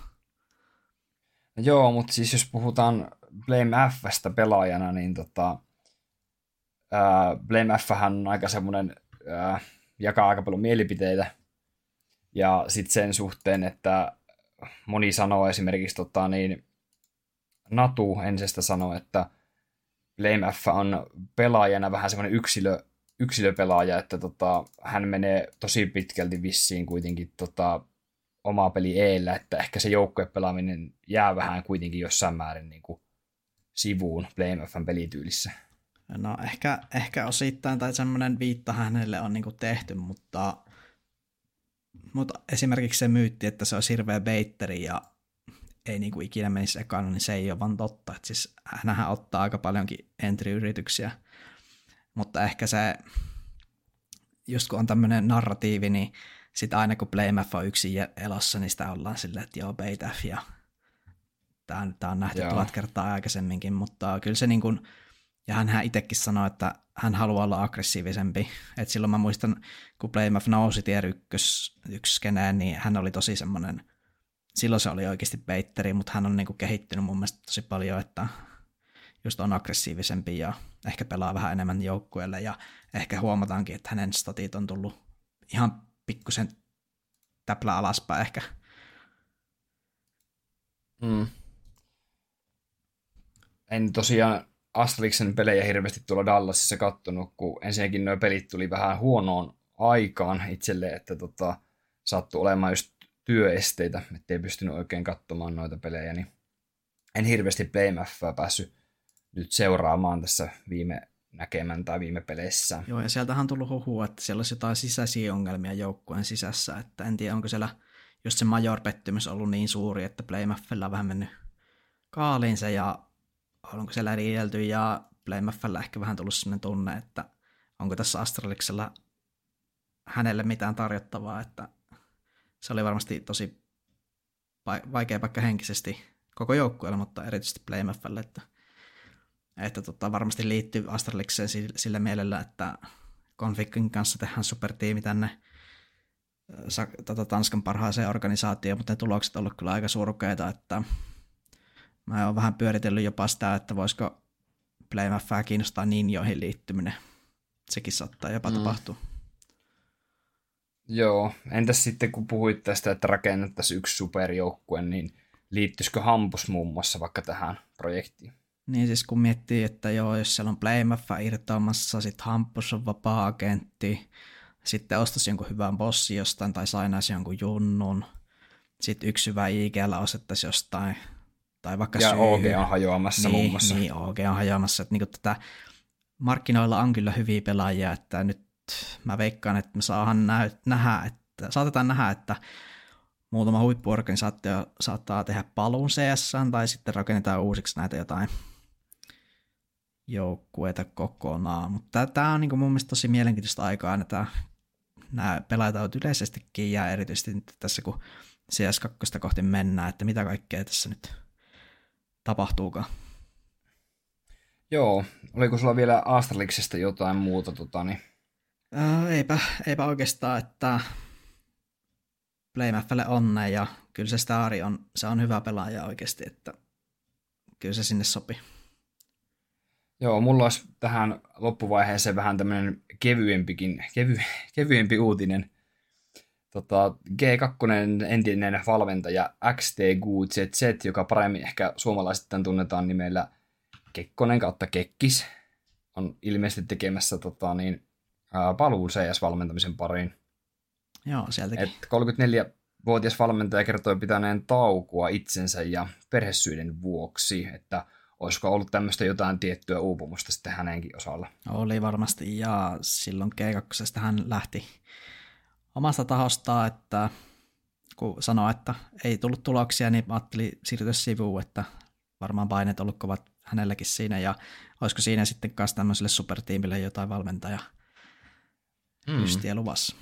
Joo, mutta siis jos puhutaan Blame Fstä pelaajana, niin tota, ää, Blame Fhän on aika semmoinen, ää, jakaa aika paljon mielipiteitä. Ja sitten sen suhteen, että moni sanoo esimerkiksi tota, niin, Natu ensestä sanoo, että Blame F on pelaajana vähän semmoinen yksilö, yksilöpelaaja, että tota, hän menee tosi pitkälti vissiin kuitenkin tota, omaa peli eellä, että ehkä se joukkuepelaaminen jää vähän kuitenkin jossain määrin niin kuin sivuun Blame Fn pelityylissä. No ehkä, ehkä osittain tai semmoinen viitta hänelle on niinku tehty, mutta, mutta esimerkiksi se myytti, että se olisi hirveä beitteri ja ei niinku ikinä menisi ekana, niin se ei ole vaan totta. Et siis hänhän ottaa aika paljonkin entry-yrityksiä, mutta ehkä se, just kun on tämmöinen narratiivi, niin sitten aina kun Playmaf on yksin elossa, niin sitä ollaan silleen, että joo, Beitaf ja tämä, tämä on nähty Joo. tuhat kertaa aikaisemminkin, mutta kyllä se niin kuin, ja hän itsekin sanoi, että hän haluaa olla aggressiivisempi. Et silloin mä muistan, kun Playmaf nousi tier ykkös, ykköskeneen, niin hän oli tosi semmoinen, silloin se oli oikeasti beitteri, mutta hän on niinku kehittynyt mun mielestä tosi paljon, että just on aggressiivisempi ja ehkä pelaa vähän enemmän joukkueelle ja ehkä huomataankin, että hänen statit on tullut ihan pikkusen täplä alaspäin ehkä. Mm. En tosiaan Astraliksen pelejä hirveästi tuolla Dallasissa kattonut, kun ensinnäkin nuo pelit tuli vähän huonoon aikaan itselle, että tota, sattui olemaan just työesteitä, ettei pystynyt oikein katsomaan noita pelejä, niin en hirveästi PlayMFää päässyt nyt seuraamaan tässä viime näkemän tai viime peleissä. Joo, ja sieltähän on tullut huhua, että siellä olisi jotain sisäisiä ongelmia joukkueen sisässä, että en tiedä, onko siellä just se major pettymys ollut niin suuri, että Playmaffella on vähän mennyt kaaliinsa ja onko siellä riidelty ja Playmaffella ehkä vähän tullut sellainen tunne, että onko tässä Astraliksella hänelle mitään tarjottavaa, että se oli varmasti tosi vaikea paikka henkisesti koko joukkueelle, mutta erityisesti Playmaffalle, että, että tota, varmasti liittyy Astralikseen sillä mielellä, että Confikin kanssa tehdään supertiimi tänne tota, Tanskan parhaaseen organisaatioon, mutta ne tulokset on ollut kyllä aika surkeita, että mä oon vähän pyöritellyt jopa sitä, että voisiko Playmaffaa kiinnostaa joihin liittyminen. Sekin saattaa jopa mm. tapahtua. Joo, entäs sitten kun puhuit tästä, että rakennettaisiin yksi superjoukkue, niin liittyisikö Hampus muun muassa vaikka tähän projektiin? Niin siis kun miettii, että joo, jos siellä on Playmaffa irtoamassa, sitten Hampus on vapaa-agentti, sitten ostaisi jonkun hyvän bossi jostain tai sainaisi jonkun junnun, sitten yksi hyvä IGL osettaisi jostain, tai vaikka Ja syy. OG on hajoamassa niin, muun muassa. Niin, OG on hajoamassa, että niin tätä markkinoilla on kyllä hyviä pelaajia, että nyt mä veikkaan, että me saadaan nähdä, että, saatetaan nähdä, että muutama huippuorganisaatio saattaa tehdä paluun CS, tai sitten rakennetaan uusiksi näitä jotain joukkueita kokonaan. Mutta tämä on niin mun mielestä tosi mielenkiintoista aikaa, että nämä pelaajat ovat yleisestikin ja erityisesti nyt tässä kun CS2 kohti mennään, että mitä kaikkea tässä nyt tapahtuukaan. Joo, oliko sulla vielä Astraliksesta jotain muuta? Tota, niin... Ää, eipä, eipä oikeastaan, että Playmaffelle onne ja kyllä se Stari on, se on hyvä pelaaja oikeasti, että kyllä se sinne sopii. Joo, mulla olisi tähän loppuvaiheeseen vähän tämmöinen kevyempikin, kevy, kevyempi uutinen. Tota, G2 entinen valmentaja XTGZZ, joka paremmin ehkä suomalaisittain tunnetaan nimellä Kekkonen kautta Kekkis, on ilmeisesti tekemässä tota, niin, paluun CS-valmentamisen pariin. Joo, sieltäkin. Et 34-vuotias valmentaja kertoi pitäneen taukua itsensä ja perhesyiden vuoksi, että olisiko ollut tämmöistä jotain tiettyä uupumusta sitten hänenkin osalla? Oli varmasti, ja silloin G2 hän lähti omasta tahostaan, että kun sanoi, että ei tullut tuloksia, niin ajattelin siirtyä sivuun, että varmaan paineet ollut kovat hänelläkin siinä, ja olisiko siinä sitten kanssa tämmöiselle supertiimille jotain valmentaja mm. ystiä luvassa.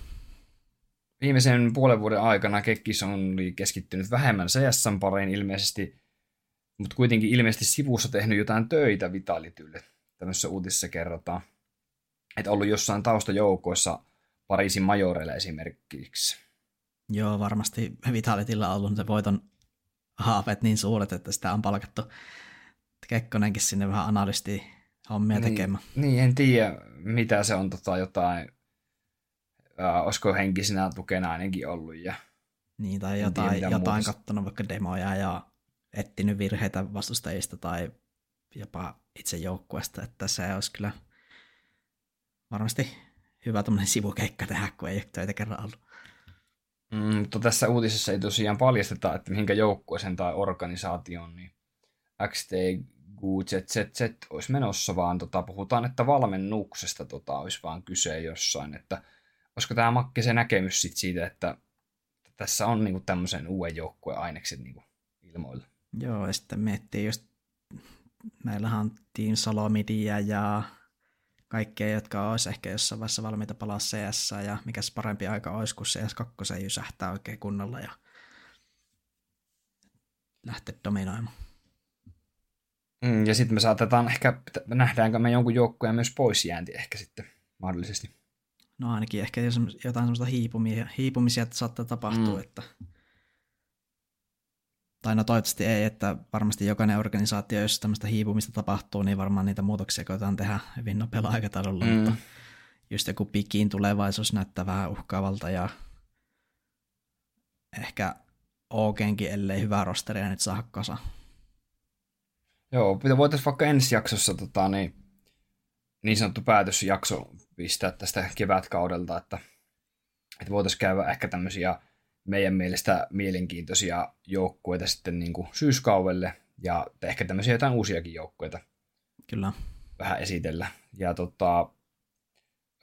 Viimeisen puolen vuoden aikana Kekkis on keskittynyt vähemmän cs pariin ilmeisesti, mutta kuitenkin ilmeisesti sivussa tehnyt jotain töitä Vitalitylle. Tämmöisessä uutisessa kerrotaan, että ollut jossain taustajoukoissa Pariisin majoreilla esimerkiksi. Joo, varmasti Vitalitilla on ollut se voiton haaveet niin suuret, että sitä on palkattu Kekkonenkin sinne vähän analysti hommia niin, tekemään. Niin, en tiedä mitä se on tota, jotain, äh, olisiko henkisenä tukena ainakin ollut. Ja niin, tai jotain, tiedä, jotain kattonut vaikka demoja ja etsinyt virheitä vastustajista tai jopa itse joukkueesta, että se olisi kyllä varmasti hyvä tuommoinen sivukeikka tehdä, kun ei ole töitä kerran ollut. Mm, mutta tässä uutisessa ei tosiaan paljasteta, että mihinkä joukkueeseen tai organisaatioon niin XT GZZ olisi menossa, vaan tota, puhutaan, että valmennuksesta tota, olisi vaan kyse jossain, että olisiko tämä Makke se näkemys sit siitä, että tässä on niinku tämmöisen uuden joukkueen ainekset niinku ilmoilla. Joo, ja sitten miettii just, meillähän on Team Salomidia ja kaikkea, jotka olisi ehkä jossain vaiheessa valmiita palaa CS, ja mikä se parempi aika olisi, kun CS2 jysähtää oikein kunnolla ja lähteä dominoimaan. Mm, ja sitten me saatetaan ehkä, nähdäänkö me jonkun joukkueen myös poisjäänti ehkä sitten mahdollisesti. No ainakin ehkä jotain semmoista hiipumisia, hiipumisia että saattaa tapahtua, mm. että tai no toivottavasti ei, että varmasti jokainen organisaatio, jos tämmöistä hiipumista tapahtuu, niin varmaan niitä muutoksia koetaan tehdä hyvin nopealla aikataululla, mm. mutta just joku pikiin tulevaisuus näyttää vähän uhkaavalta ja ehkä OGenkin, ellei hyvää rosteria nyt saa kasa. Joo, voitaisiin vaikka ensi jaksossa tota, niin, niin sanottu päätösjakso pistää tästä kevätkaudelta, että, että voitaisiin käydä ehkä tämmöisiä meidän mielestä mielenkiintoisia joukkueita sitten niin kuin syyskauvelle ja ehkä tämmöisiä jotain uusiakin joukkueita. Kyllä. Vähän esitellä. Ja tota,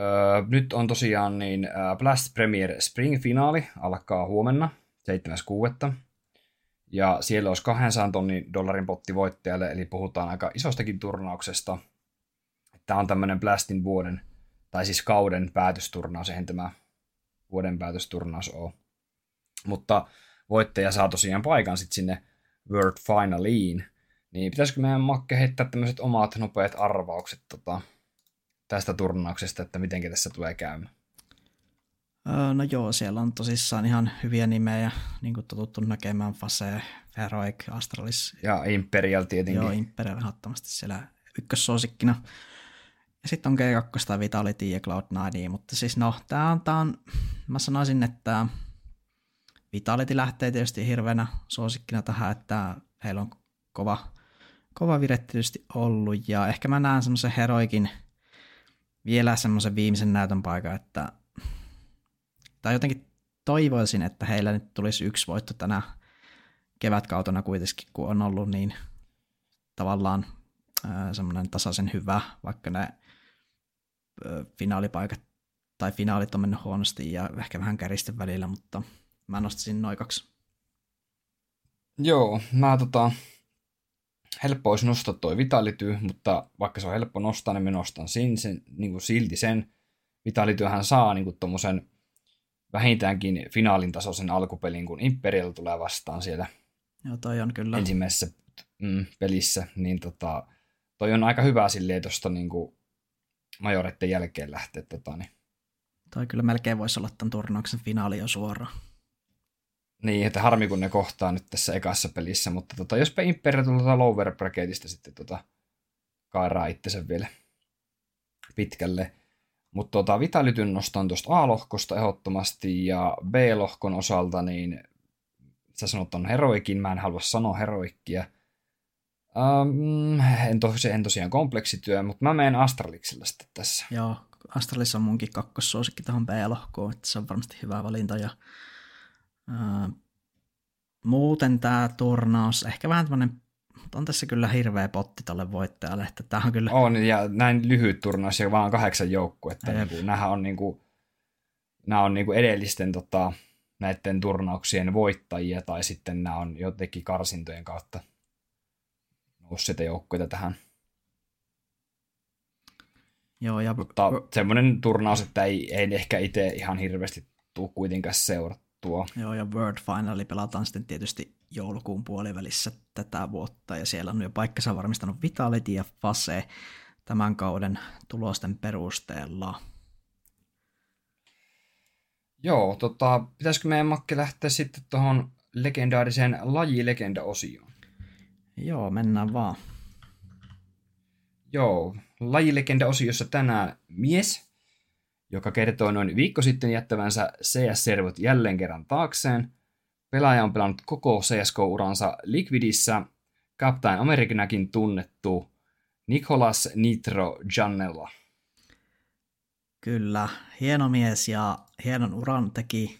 öö, nyt on tosiaan niin Blast Premier Spring-finaali alkaa huomenna 7.6. Ja siellä olisi 200 tonnin dollarin potti voittajalle, eli puhutaan aika isostakin turnauksesta. Tämä on tämmöinen Blastin vuoden, tai siis kauden päätösturnaus, eihän tämä vuoden päätösturnaus ole. Mutta voittaja saa tosiaan paikan sitten sinne World Finaliin. Niin pitäisikö meidän Makke heittää tämmöiset omat nopeat arvaukset tota, tästä turnauksesta, että miten tässä tulee käymään? No joo, siellä on tosissaan ihan hyviä nimejä, niin kuin totuttu näkemään, Fase, Heroic, Astralis. Ja Imperial tietenkin. Joo, Imperial ehdottomasti siellä ykkössuosikkina. Ja sitten on G2 tai Vitality ja Cloud9, mutta siis no, tää on, tää on, mä sanoisin, että Vitality lähtee tietysti hirveänä suosikkina tähän, että heillä on kova, kova vire tietysti ollut, ja ehkä mä näen semmoisen Heroikin vielä semmoisen viimeisen näytön paikan, että tai jotenkin toivoisin, että heillä nyt tulisi yksi voitto tänä kevätkautena kuitenkin, kun on ollut niin tavallaan semmoinen tasaisen hyvä, vaikka ne finaalipaikat tai finaalit on mennyt huonosti ja ehkä vähän käristen välillä, mutta mä nostaisin noin kaksi. Joo, mä tota, helppo olisi nostaa toi Vitality, mutta vaikka se on helppo nostaa, niin mä nostan sin, sen, niin kuin silti sen. Vitalityhän saa niin kuin tommosen vähintäänkin finaalin tasoisen alkupelin, kun Imperial tulee vastaan siellä Joo, toi on kyllä. ensimmäisessä mm, pelissä, niin tota, toi on aika hyvä silleen tuosta niin majoretten jälkeen lähteä. Tota, niin. Toi kyllä melkein voisi olla tämän turnauksen finaali jo suoraan. Niin, että harmi kun ne kohtaa nyt tässä ekassa pelissä, mutta tota, jospa Imperial tulee tuota lower bracketista sitten tota, kairaa itsensä vielä pitkälle. Mutta tota, Vitalityn nostan tuosta A-lohkosta ehdottomasti ja B-lohkon osalta, niin sä sanot on heroikin, mä en halua sanoa heroikkia. Um, en, tos, en tosiaan kompleksityö, mutta mä menen Astraliksella sitten tässä. Joo, Astralis on munkin kakkossuosikki tähän B-lohkoon, että se on varmasti hyvä valinta. Ja, muuten tämä turnaus, ehkä vähän tämmöinen mutta on tässä kyllä hirveä potti tälle voittajalle. Että tämä on, kyllä... on, ja näin lyhyt turnaus ja vaan kahdeksan joukkuetta. Niin kuin, nämähän on, niin kuin, nämä on niin kuin edellisten tota, näiden turnauksien voittajia, tai sitten nämä on jotenkin karsintojen kautta nousseita joukkueita tähän. Joo, ja... Mutta semmoinen turnaus, että ei, ei ehkä itse ihan hirveästi tule kuitenkaan seurattua. Joo, ja World Finali pelataan sitten tietysti joulukuun puolivälissä tätä vuotta, ja siellä on jo paikkansa varmistanut Vitality ja Fase tämän kauden tulosten perusteella. Joo, tota, pitäisikö meidän Makke lähteä sitten tuohon legendaariseen lajilegenda-osioon? Joo, mennään vaan. Joo, lajilegenda-osiossa tänään mies, joka kertoo noin viikko sitten jättävänsä CS-servot jälleen kerran taakseen – Pelaaja on pelannut koko CSGO-uransa Liquidissä, Captain Americanakin tunnettu Nicholas Nitro Jannella. Kyllä, hieno mies ja hienon uran teki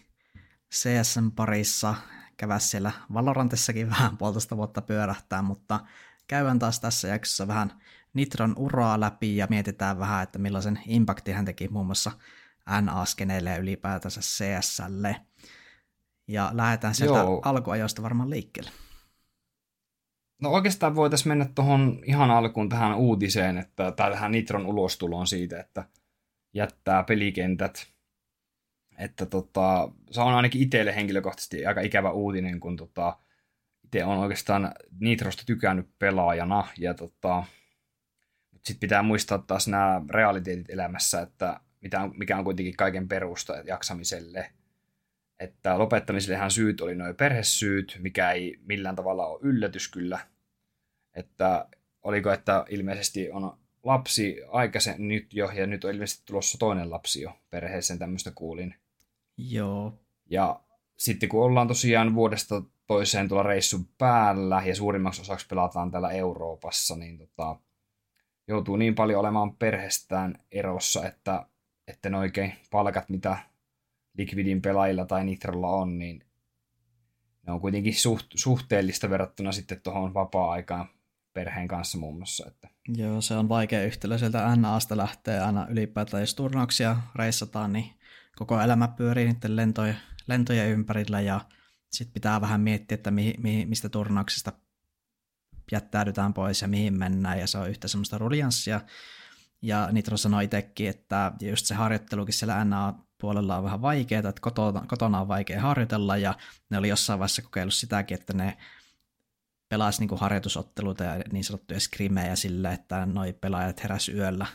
CSN parissa. Käväs siellä Valorantessakin vähän puolitoista vuotta pyörähtää, mutta käydään taas tässä jaksossa vähän Nitron uraa läpi ja mietitään vähän, että millaisen impaktin hän teki muun muassa NA-skeneille ja ylipäätänsä CSlle ja lähdetään sieltä Joo. alkuajoista varmaan liikkeelle. No oikeastaan voitaisiin mennä tuohon ihan alkuun tähän uutiseen, että, tai tähän Nitron ulostuloon siitä, että jättää pelikentät. Että tota, se on ainakin itselle henkilökohtaisesti aika ikävä uutinen, kun tota, itse on oikeastaan Nitrosta tykännyt pelaajana. Ja tota, sitten pitää muistaa taas nämä realiteetit elämässä, että mikä on kuitenkin kaiken perusta jaksamiselle – että lopettamisellehan syyt oli noin perhesyyt, mikä ei millään tavalla ole yllätys kyllä. Että oliko, että ilmeisesti on lapsi aikaisen nyt jo, ja nyt on ilmeisesti tulossa toinen lapsi jo perheeseen, tämmöistä kuulin. Joo. Ja sitten kun ollaan tosiaan vuodesta toiseen tuolla reissun päällä, ja suurimmaksi osaksi pelataan täällä Euroopassa, niin tota, joutuu niin paljon olemaan perheestään erossa, että, että ne oikein palkat, mitä Liquidin pelaajilla tai Nitrolla on, niin ne on kuitenkin suht, suhteellista verrattuna sitten tuohon vapaa-aikaan perheen kanssa muun muassa. Että. Joo, se on vaikea yhtälö sieltä NAsta lähtee aina ylipäätään, jos turnauksia reissataan, niin koko elämä pyörii niiden lentojen, lentojen ympärillä ja sitten pitää vähän miettiä, että mi, mi, mistä turnauksista jättäydytään pois ja mihin mennään, ja se on yhtä semmoista ruljanssia. Ja Nitro sanoi itsekin, että just se harjoittelukin siellä NA puolella on vähän vaikeaa, että kotona, kotona on vaikea harjoitella ja ne oli jossain vaiheessa kokeillut sitäkin, että ne pelasi niin harjoitusotteluita ja niin sanottuja skrimejä sillä, että noi pelaajat heräs yöllä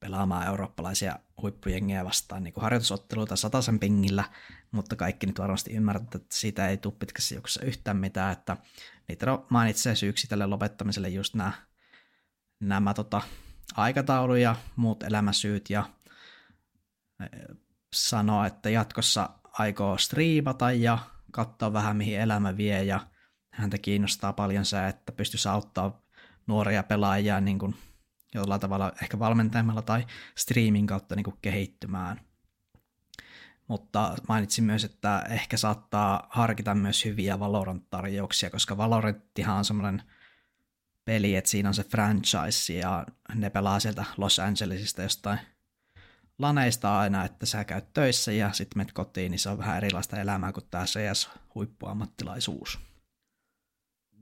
pelaamaan eurooppalaisia huippujengejä vastaan niin harjoitusotteluita sataisen pingillä, mutta kaikki nyt varmasti ymmärtävät, että siitä ei tule pitkässä juoksussa yhtään mitään, että Nitro mainitsee syyksi tälle lopettamiselle just nämä, nämä tota, aikataulu ja muut elämäsyyt ja sanoo, että jatkossa aikoo striimata ja katsoa vähän mihin elämä vie ja häntä kiinnostaa paljon se, että pystyisi auttaa nuoria pelaajia niin kuin jollain tavalla ehkä valmentamalla tai streamin kautta niin kuin kehittymään. Mutta mainitsin myös, että ehkä saattaa harkita myös hyviä Valorant-tarjouksia, koska Valoranttihan on semmoinen peli, että siinä on se franchise ja ne pelaa sieltä Los Angelesista jostain laneista aina, että sä käyt töissä ja sitten menet kotiin, niin se on vähän erilaista elämää kuin tämä CS-huippuammattilaisuus.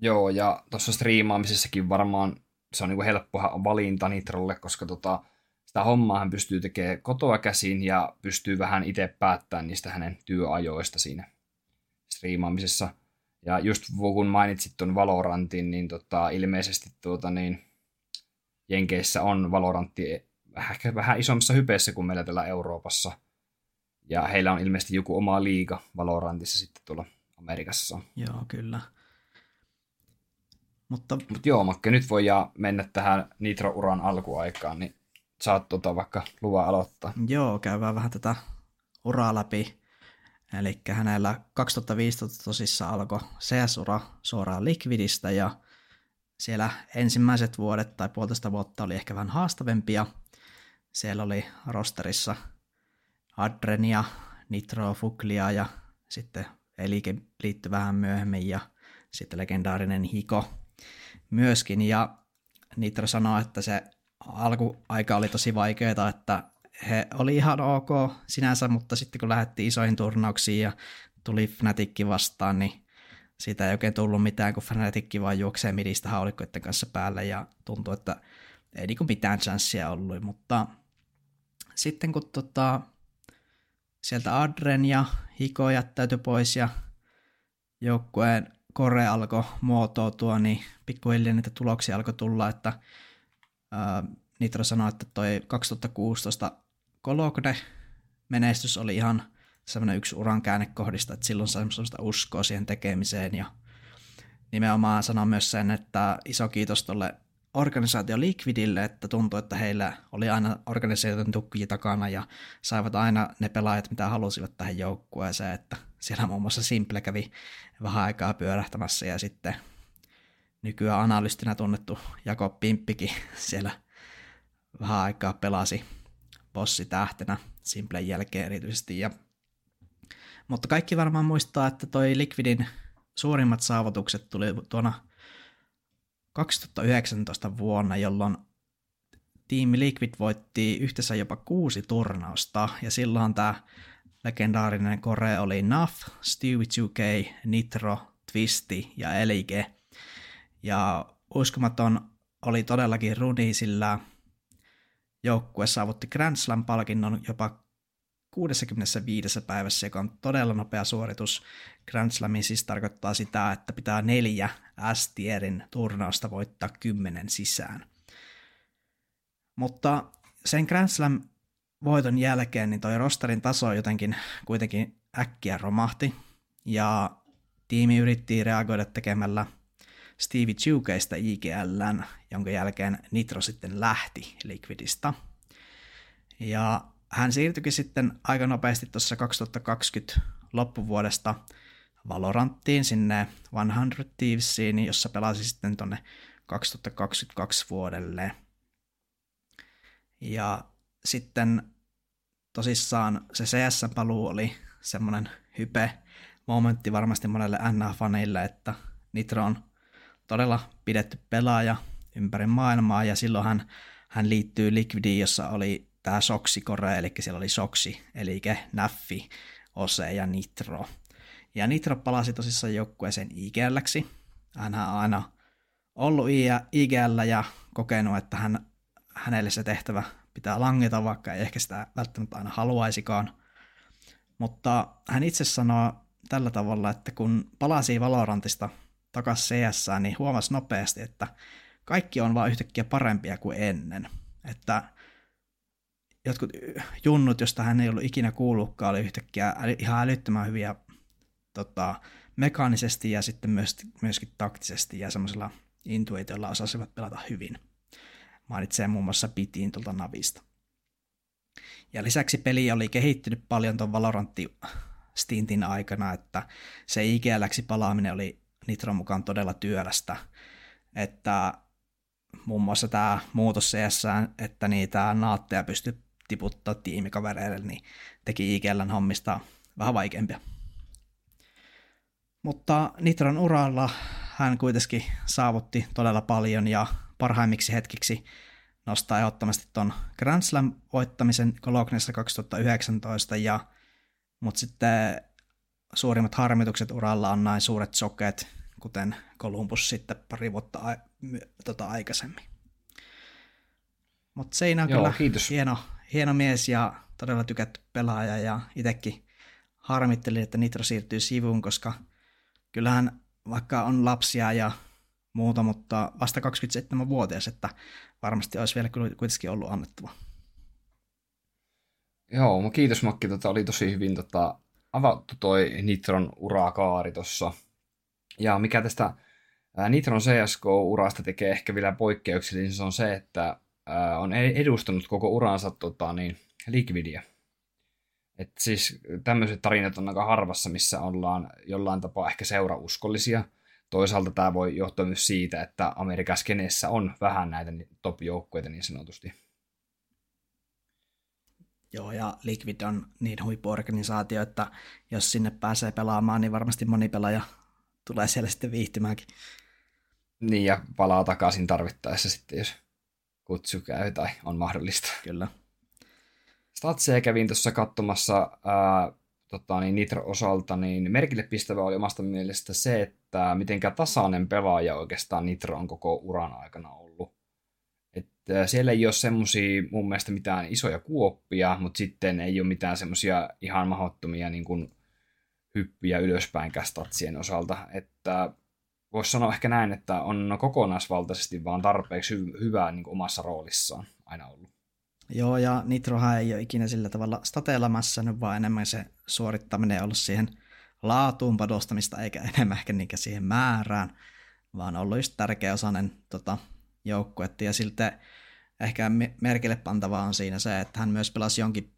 Joo, ja tuossa striimaamisessakin varmaan se on niinku helppo valinta Nitrolle, koska tota, sitä hommaa hän pystyy tekemään kotoa käsin ja pystyy vähän itse päättämään niistä hänen työajoista siinä striimaamisessa. Ja just kun mainitsit tuon Valorantin, niin tota, ilmeisesti tuota, niin, Jenkeissä on Valorantti ehkä vähän isommassa hypeessä kuin meillä täällä Euroopassa. Ja heillä on ilmeisesti joku oma liiga Valorantissa sitten tuolla Amerikassa. Joo, kyllä. Mutta Mut joo, Makke, nyt voi mennä tähän Nitro-uran alkuaikaan, niin saat tuota vaikka luvan aloittaa. Joo, käydään vähän tätä uraa läpi. Eli hänellä 2015 tosissaan alkoi CS-ura suoraan Liquidistä ja siellä ensimmäiset vuodet tai puolitoista vuotta oli ehkä vähän haastavempia. Siellä oli rosterissa Adrenia, Nitro, Fuglia ja sitten Elike liittyi vähän myöhemmin ja sitten legendaarinen Hiko myöskin. Ja Nitro sanoi, että se alkuaika oli tosi vaikeaa, että he oli ihan ok sinänsä, mutta sitten kun lähdettiin isoihin turnauksiin ja tuli Fnaticki vastaan, niin siitä ei oikein tullut mitään, kun Fnaticki vaan juoksee midistä haulikoiden kanssa päälle ja tuntuu, että ei niinku mitään chanssia ollut, mutta sitten kun tota, sieltä Adren ja Hiko jättäytyi pois ja joukkueen kore alkoi muotoutua, niin pikkuhiljaa niitä tuloksia alkoi tulla, että Nitro sanoi, että toi 2016 Kologne menestys oli ihan semmoinen yksi uran käännekohdista, että silloin sai semmoista uskoa siihen tekemiseen ja nimenomaan sanoi myös sen, että iso kiitos tuolle organisaatio Liquidille, että tuntui, että heillä oli aina organisaation tukki takana ja saivat aina ne pelaajat, mitä halusivat tähän joukkueeseen, että siellä muun muassa Simple kävi vähän aikaa pyörähtämässä ja sitten nykyään analystinä tunnettu Jakob Pimppikin siellä vähän aikaa pelasi bossitähtenä Simplen jälkeen erityisesti. Ja, mutta kaikki varmaan muistaa, että toi Liquidin suurimmat saavutukset tuli tuona 2019 vuonna, jolloin tiimi Liquid voitti yhteensä jopa kuusi turnausta, ja silloin tämä legendaarinen kore oli Nuff, Stewie 2K, Nitro, Twisti ja Elige. Ja uskomaton oli todellakin runi, sillä joukkue saavutti Grand Slam-palkinnon jopa 65 päivässä, joka on todella nopea suoritus. Grand Slamin siis tarkoittaa sitä, että pitää neljä S-tierin turnausta voittaa kymmenen sisään. Mutta sen Grand Slam voiton jälkeen niin toi rosterin taso jotenkin kuitenkin äkkiä romahti, ja tiimi yritti reagoida tekemällä Stevie Chukeista IGLn, jonka jälkeen Nitro sitten lähti Liquidista. Ja hän siirtyikin sitten aika nopeasti tuossa 2020 loppuvuodesta Valoranttiin sinne 100 Thievesiin, jossa pelasi sitten tonne 2022 vuodelle. Ja sitten tosissaan se CS-paluu oli semmoinen hype momentti varmasti monelle NA-faneille, että Nitro on todella pidetty pelaaja ympäri maailmaa ja silloin hän, hän liittyy Liquidiin, jossa oli tämä Soksi-kore, eli siellä oli Soksi, eli Naffi, Ose ja Nitro. Ja Nitro palasi tosissaan joukkueeseen IGLksi. Hän on aina ollut IGL ja kokenut, että hän, hänelle se tehtävä pitää langeta, vaikka ei ehkä sitä välttämättä aina haluaisikaan. Mutta hän itse sanoo tällä tavalla, että kun palasi Valorantista takaisin CS, niin huomasi nopeasti, että kaikki on vaan yhtäkkiä parempia kuin ennen. Että jotkut junnut, josta hän ei ollut ikinä kuullutkaan, oli yhtäkkiä ihan älyttömän hyviä tota, mekaanisesti ja sitten myös, myöskin taktisesti ja semmoisella intuitiolla osasivat pelata hyvin. Mainitsee muun muassa Pitiin tuolta Navista. Ja lisäksi peli oli kehittynyt paljon tuon Valorantti stintin aikana, että se IGLX palaaminen oli Nitron mukaan todella työlästä. Että muun muassa tämä muutos CS, että niitä naatteja pystyi tiputtaa tiimikavereille, niin teki IGLn hommista vähän vaikeampia. Mutta Nitron uralla hän kuitenkin saavutti todella paljon ja parhaimmiksi hetkiksi nostaa ehdottomasti tuon Grand Slam voittamisen Colognessa 2019, ja, mutta sitten suurimmat harmitukset uralla on näin suuret sokeet, kuten Columbus sitten pari vuotta a- tota aikaisemmin. Mutta Seinä on Joo, kyllä kiitos. Hieno, hieno mies ja todella tykätty pelaaja ja itsekin harmittelin, että Nitro siirtyy sivuun, koska kyllähän vaikka on lapsia ja muuta, mutta vasta 27-vuotias, että varmasti olisi vielä kuitenkin ollut annettava. Joo, kiitos Makki, tota, oli tosi hyvin tota, avattu toi Nitron urakaari tuossa. Ja mikä tästä Nitron CSK-urasta tekee ehkä vielä poikkeuksellisen, se on se, että on e-, edustanut koko uransa tota, niin, Liquidia. Et siis tämmöiset tarinat on aika harvassa, missä ollaan jollain tapaa ehkä seurauskollisia. Toisaalta tämä voi johtua myös siitä, että Amerikan skeneessä on vähän näitä top-joukkueita niin sanotusti. Joo, ja Liquid on niin huippuorganisaatio, että jos sinne pääsee pelaamaan, niin varmasti moni pelaaja tulee siellä sitten viihtymäänkin. Niin, ja palaa takaisin tarvittaessa sitten, jos kutsu käy tai on mahdollista. Kyllä. Statseja kävin tuossa katsomassa ää, tota, niin Nitro-osalta, niin merkille pistävä oli omasta mielestä se, että mitenkä tasainen pelaaja oikeastaan Nitro on koko uran aikana ollut. Siellä ei ole semmosia mun mielestä mitään isoja kuoppia, mutta sitten ei ole mitään semmosia ihan mahdottomia niin kuin hyppyjä ylöspäin statsien osalta. Että voisi sanoa ehkä näin, että on kokonaisvaltaisesti vaan tarpeeksi hy- hyvää niin omassa roolissaan aina ollut. Joo, ja Nitrohan ei ole ikinä sillä tavalla stateelamassa, vaan enemmän se suorittaminen on ollut siihen laatuun padostamista, eikä enemmän ehkä niinkä siihen määrään, vaan ollut just tärkeä osainen tota, joukkuetta. Ja siltä ehkä merkille pantavaa on siinä se, että hän myös pelasi jonkin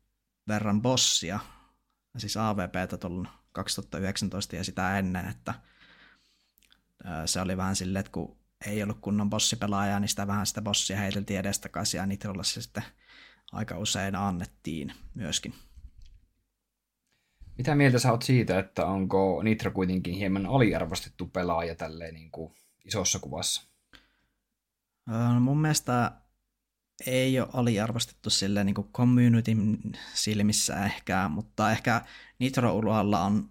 verran bossia, siis AVPtä tuolla 2019 ja sitä ennen, että se oli vähän silleen, että kun ei ollut kunnon bossipelaajaa, niin sitä vähän sitä bossia heiteltiin edestakaisin ja Nitrolla se sitten aika usein annettiin myöskin. Mitä mieltä sä oot siitä, että onko Nitro kuitenkin hieman aliarvostettu pelaaja tälleen niin kuin isossa kuvassa? No mun mielestä ei ole aliarvostettu silleen niin community silmissä ehkä, mutta ehkä Nitro-ulualla on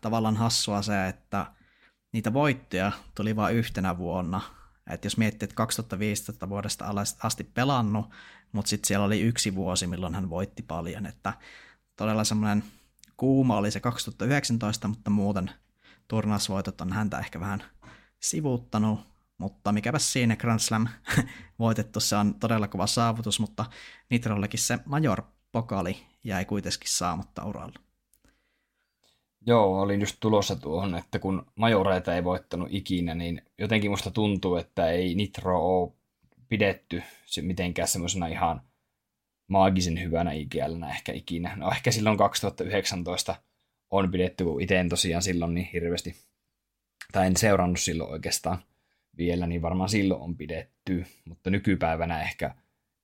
tavallaan hassua se, että niitä voittoja tuli vain yhtenä vuonna. Et jos miettii, että 2015 vuodesta asti pelannut, mutta sitten siellä oli yksi vuosi, milloin hän voitti paljon, että todella semmoinen kuuma oli se 2019, mutta muuten turnausvoitot on häntä ehkä vähän sivuuttanut, mutta mikäpä siinä Grand Slam voitettu, se on todella kova saavutus, mutta Nitrollekin se major pokali jäi kuitenkin saamatta uralla. Joo, olin just tulossa tuohon, että kun majoreita ei voittanut ikinä, niin jotenkin musta tuntuu, että ei Nitro ole pidetty mitenkään semmoisena ihan maagisen hyvänä IGLnä ehkä ikinä. No ehkä silloin 2019 on pidetty, kun itse tosiaan silloin niin hirveästi, tai en seurannut silloin oikeastaan vielä, niin varmaan silloin on pidetty, mutta nykypäivänä ehkä,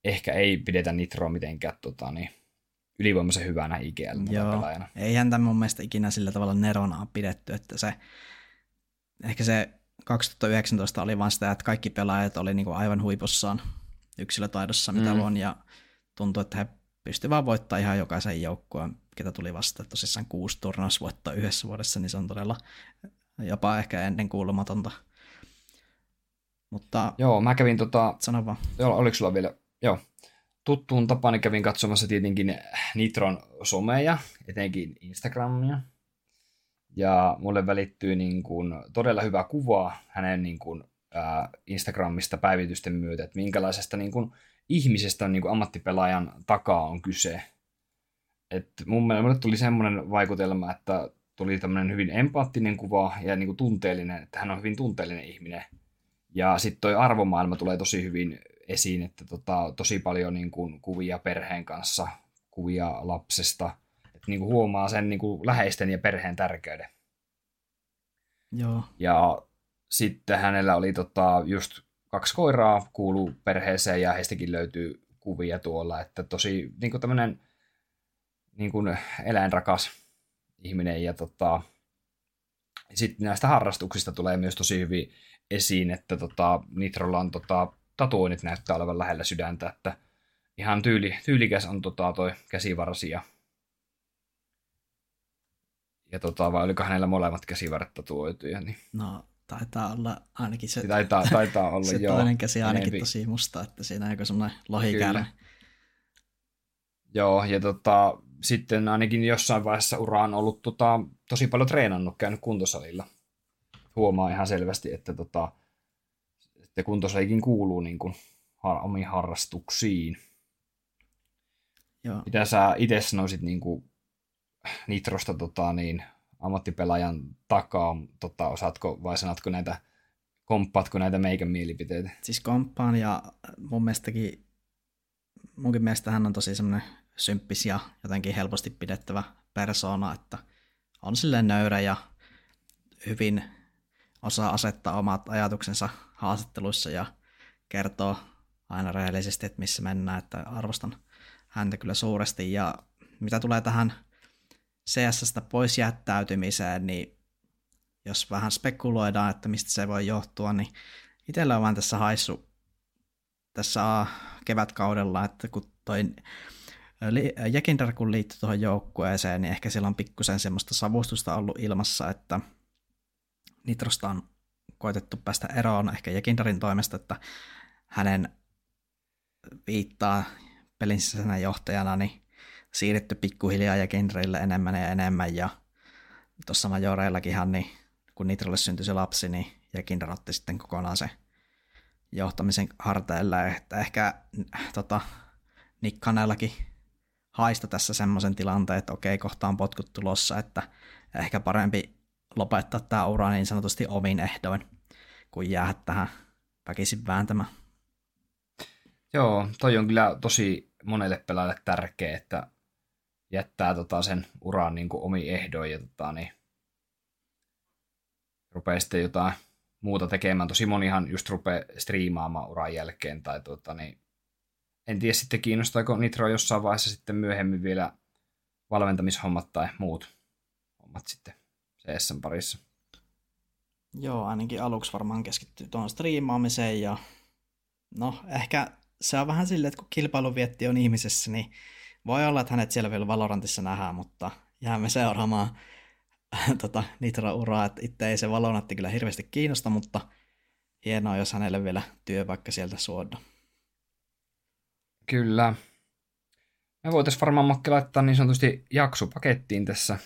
ehkä ei pidetä Nitroa mitenkään tota, niin, ylivoimaisen hyvänä IGL pelaajana. Ei häntä mun mielestä ikinä sillä tavalla nerona pidetty, että se ehkä se 2019 oli vain sitä, että kaikki pelaajat oli niin kuin aivan huipussaan yksilötaidossa, mitä mm. on, ja tuntui, että he pystyivät vaan voittamaan ihan jokaisen joukkueen, ketä tuli vasta. Tosissaan kuusi turnausvoittoa yhdessä vuodessa, niin se on todella jopa ehkä ennen kuulumatonta. Mutta... Joo, mä kävin tota... Sano vaan. Joo, oliko sulla vielä... Joo. Tuttuun tapani kävin katsomassa tietenkin Nitron someja, etenkin Instagramia. Ja mulle välittyy niin kuin todella hyvä kuva hänen niin kuin, ää, Instagramista päivitysten myötä, että minkälaisesta niin kuin, ihmisestä niin kuin ammattipelaajan takaa on kyse. Et mun mielestä mulle tuli semmoinen vaikutelma, että tuli tämmöinen hyvin empaattinen kuva ja niin kuin tunteellinen, että hän on hyvin tunteellinen ihminen. Ja sitten toi arvomaailma tulee tosi hyvin esiin, että tota, tosi paljon niin kuin, kuvia perheen kanssa, kuvia lapsesta, että niin kuin huomaa sen niin kuin, läheisten ja perheen tärkeyden. Joo. Ja sitten hänellä oli tota, just kaksi koiraa kuuluu perheeseen ja heistäkin löytyy kuvia tuolla, että tosi niin kuin tämmöinen niin kuin eläinrakas ihminen ja tota, sitten näistä harrastuksista tulee myös tosi hyvin esiin, että tota, Nitrolla on tota, tatuoinnit näyttää olevan lähellä sydäntä, että ihan tyyli, tyylikäs on tota, toi käsivarsi ja, ja tota, vai oliko hänellä molemmat käsivarret tatuoituja, niin No, taitaa olla ainakin se, taitaa, taitaa olla se joo, toinen käsi ainakin enempi. tosi musta, että siinä on joku semmoinen lohikäärä. Joo, ja tota, sitten ainakin jossain vaiheessa ura on ollut tota, tosi paljon treenannut, käynyt kuntosalilla. Huomaa ihan selvästi, että, tota, että kuntosalikin kuuluu niin kuin, har, omiin harrastuksiin. Joo. Mitä sä itse sanoisit niin kuin, Nitrosta tota, niin, ammattipelaajan takaa? Tota, osaatko vai sanatko näitä, komppaatko näitä meikän mielipiteitä? Siis komppaan ja mun mielestäkin, munkin mielestä hän on tosi semmoinen symppis ja jotenkin helposti pidettävä persoona, että on silleen nöyrä ja hyvin osaa asettaa omat ajatuksensa haastatteluissa ja kertoo aina rehellisesti, että missä mennään, että arvostan häntä kyllä suuresti. Ja mitä tulee tähän CSstä pois jättäytymiseen, niin jos vähän spekuloidaan, että mistä se voi johtua, niin itsellä on vaan tässä haissu tässä kevätkaudella, että kun toi Jekinder kun liittyi tuohon joukkueeseen, niin ehkä siellä on pikkusen semmoista savustusta ollut ilmassa, että Nitrosta on koitettu päästä eroon ehkä Jekinderin toimesta, että hänen viittaa pelin sisäisenä johtajana niin siirretty pikkuhiljaa Jekinderille enemmän ja enemmän ja tuossa majoreillakinhan, niin kun Nitrolle syntyi se lapsi, niin Jekinder otti sitten kokonaan se johtamisen harteille, että ehkä tota, Nikkanellakin haista tässä semmoisen tilanteen, että okei, kohta on potkut tulossa, että ehkä parempi lopettaa tämä ura niin sanotusti omin ehdoin, kuin jäädä tähän väkisin vääntämään. Joo, toi on kyllä tosi monelle pelaajalle tärkeä, että jättää tota sen uran niin kuin omiin ehdoin ja tota, niin rupeaa sitten jotain muuta tekemään. Tosi monihan just rupeaa striimaamaan uran jälkeen tai tota, niin en tiedä sitten kiinnostaako Nitro jossain vaiheessa sitten myöhemmin vielä valmentamishommat tai muut hommat sitten CSn parissa. Joo, ainakin aluksi varmaan keskittyy tuohon striimaamiseen ja no ehkä se on vähän silleen, että kun kilpailuvietti on ihmisessä, niin voi olla, että hänet siellä vielä Valorantissa nähdään, mutta jäämme seuraamaan tota, Nitro-uraa, että itse ei se Valorantti kyllä hirveästi kiinnosta, mutta hienoa, jos hänelle vielä työ vaikka sieltä suoda. Kyllä. Me voitaisiin varmaan Makki laittaa niin sanotusti jaksopakettiin tässä.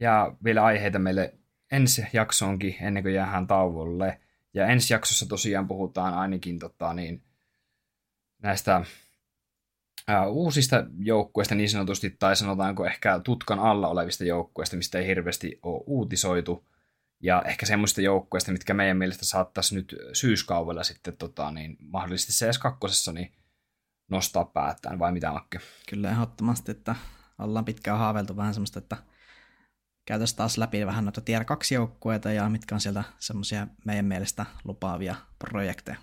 Ja vielä aiheita meille ensi jaksoonkin ennen kuin jäähän tauolle. Ja ensi jaksossa tosiaan puhutaan ainakin tota, niin, näistä ää, uusista joukkueista niin sanotusti, tai sanotaanko ehkä tutkan alla olevista joukkueista, mistä ei hirveästi ole uutisoitu. Ja ehkä semmoista joukkueista, mitkä meidän mielestä saattaisi nyt syyskaudella sitten tota, niin, mahdollisesti CS2 niin nostaa päättään, vai mitä Makke? Kyllä ehdottomasti, että ollaan pitkään haaveiltu vähän semmoista, että käytäisiin taas läpi vähän noita tier 2 joukkueita ja mitkä on sieltä semmoisia meidän mielestä lupaavia projekteja.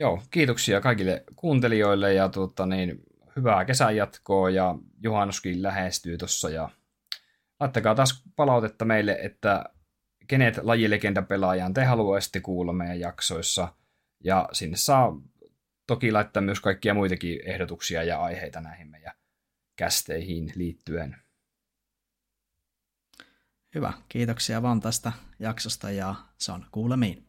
Joo, kiitoksia kaikille kuuntelijoille ja tuota, niin, hyvää kesän jatkoa ja juhannuskin lähestyy tuossa ja laittakaa taas palautetta meille, että kenet lajilegenda-pelaajaan te haluaisitte kuulla meidän jaksoissa ja sinne saa toki laittaa myös kaikkia muitakin ehdotuksia ja aiheita näihin meidän kästeihin liittyen. Hyvä, kiitoksia vaan tästä jaksosta ja se on kuulemiin.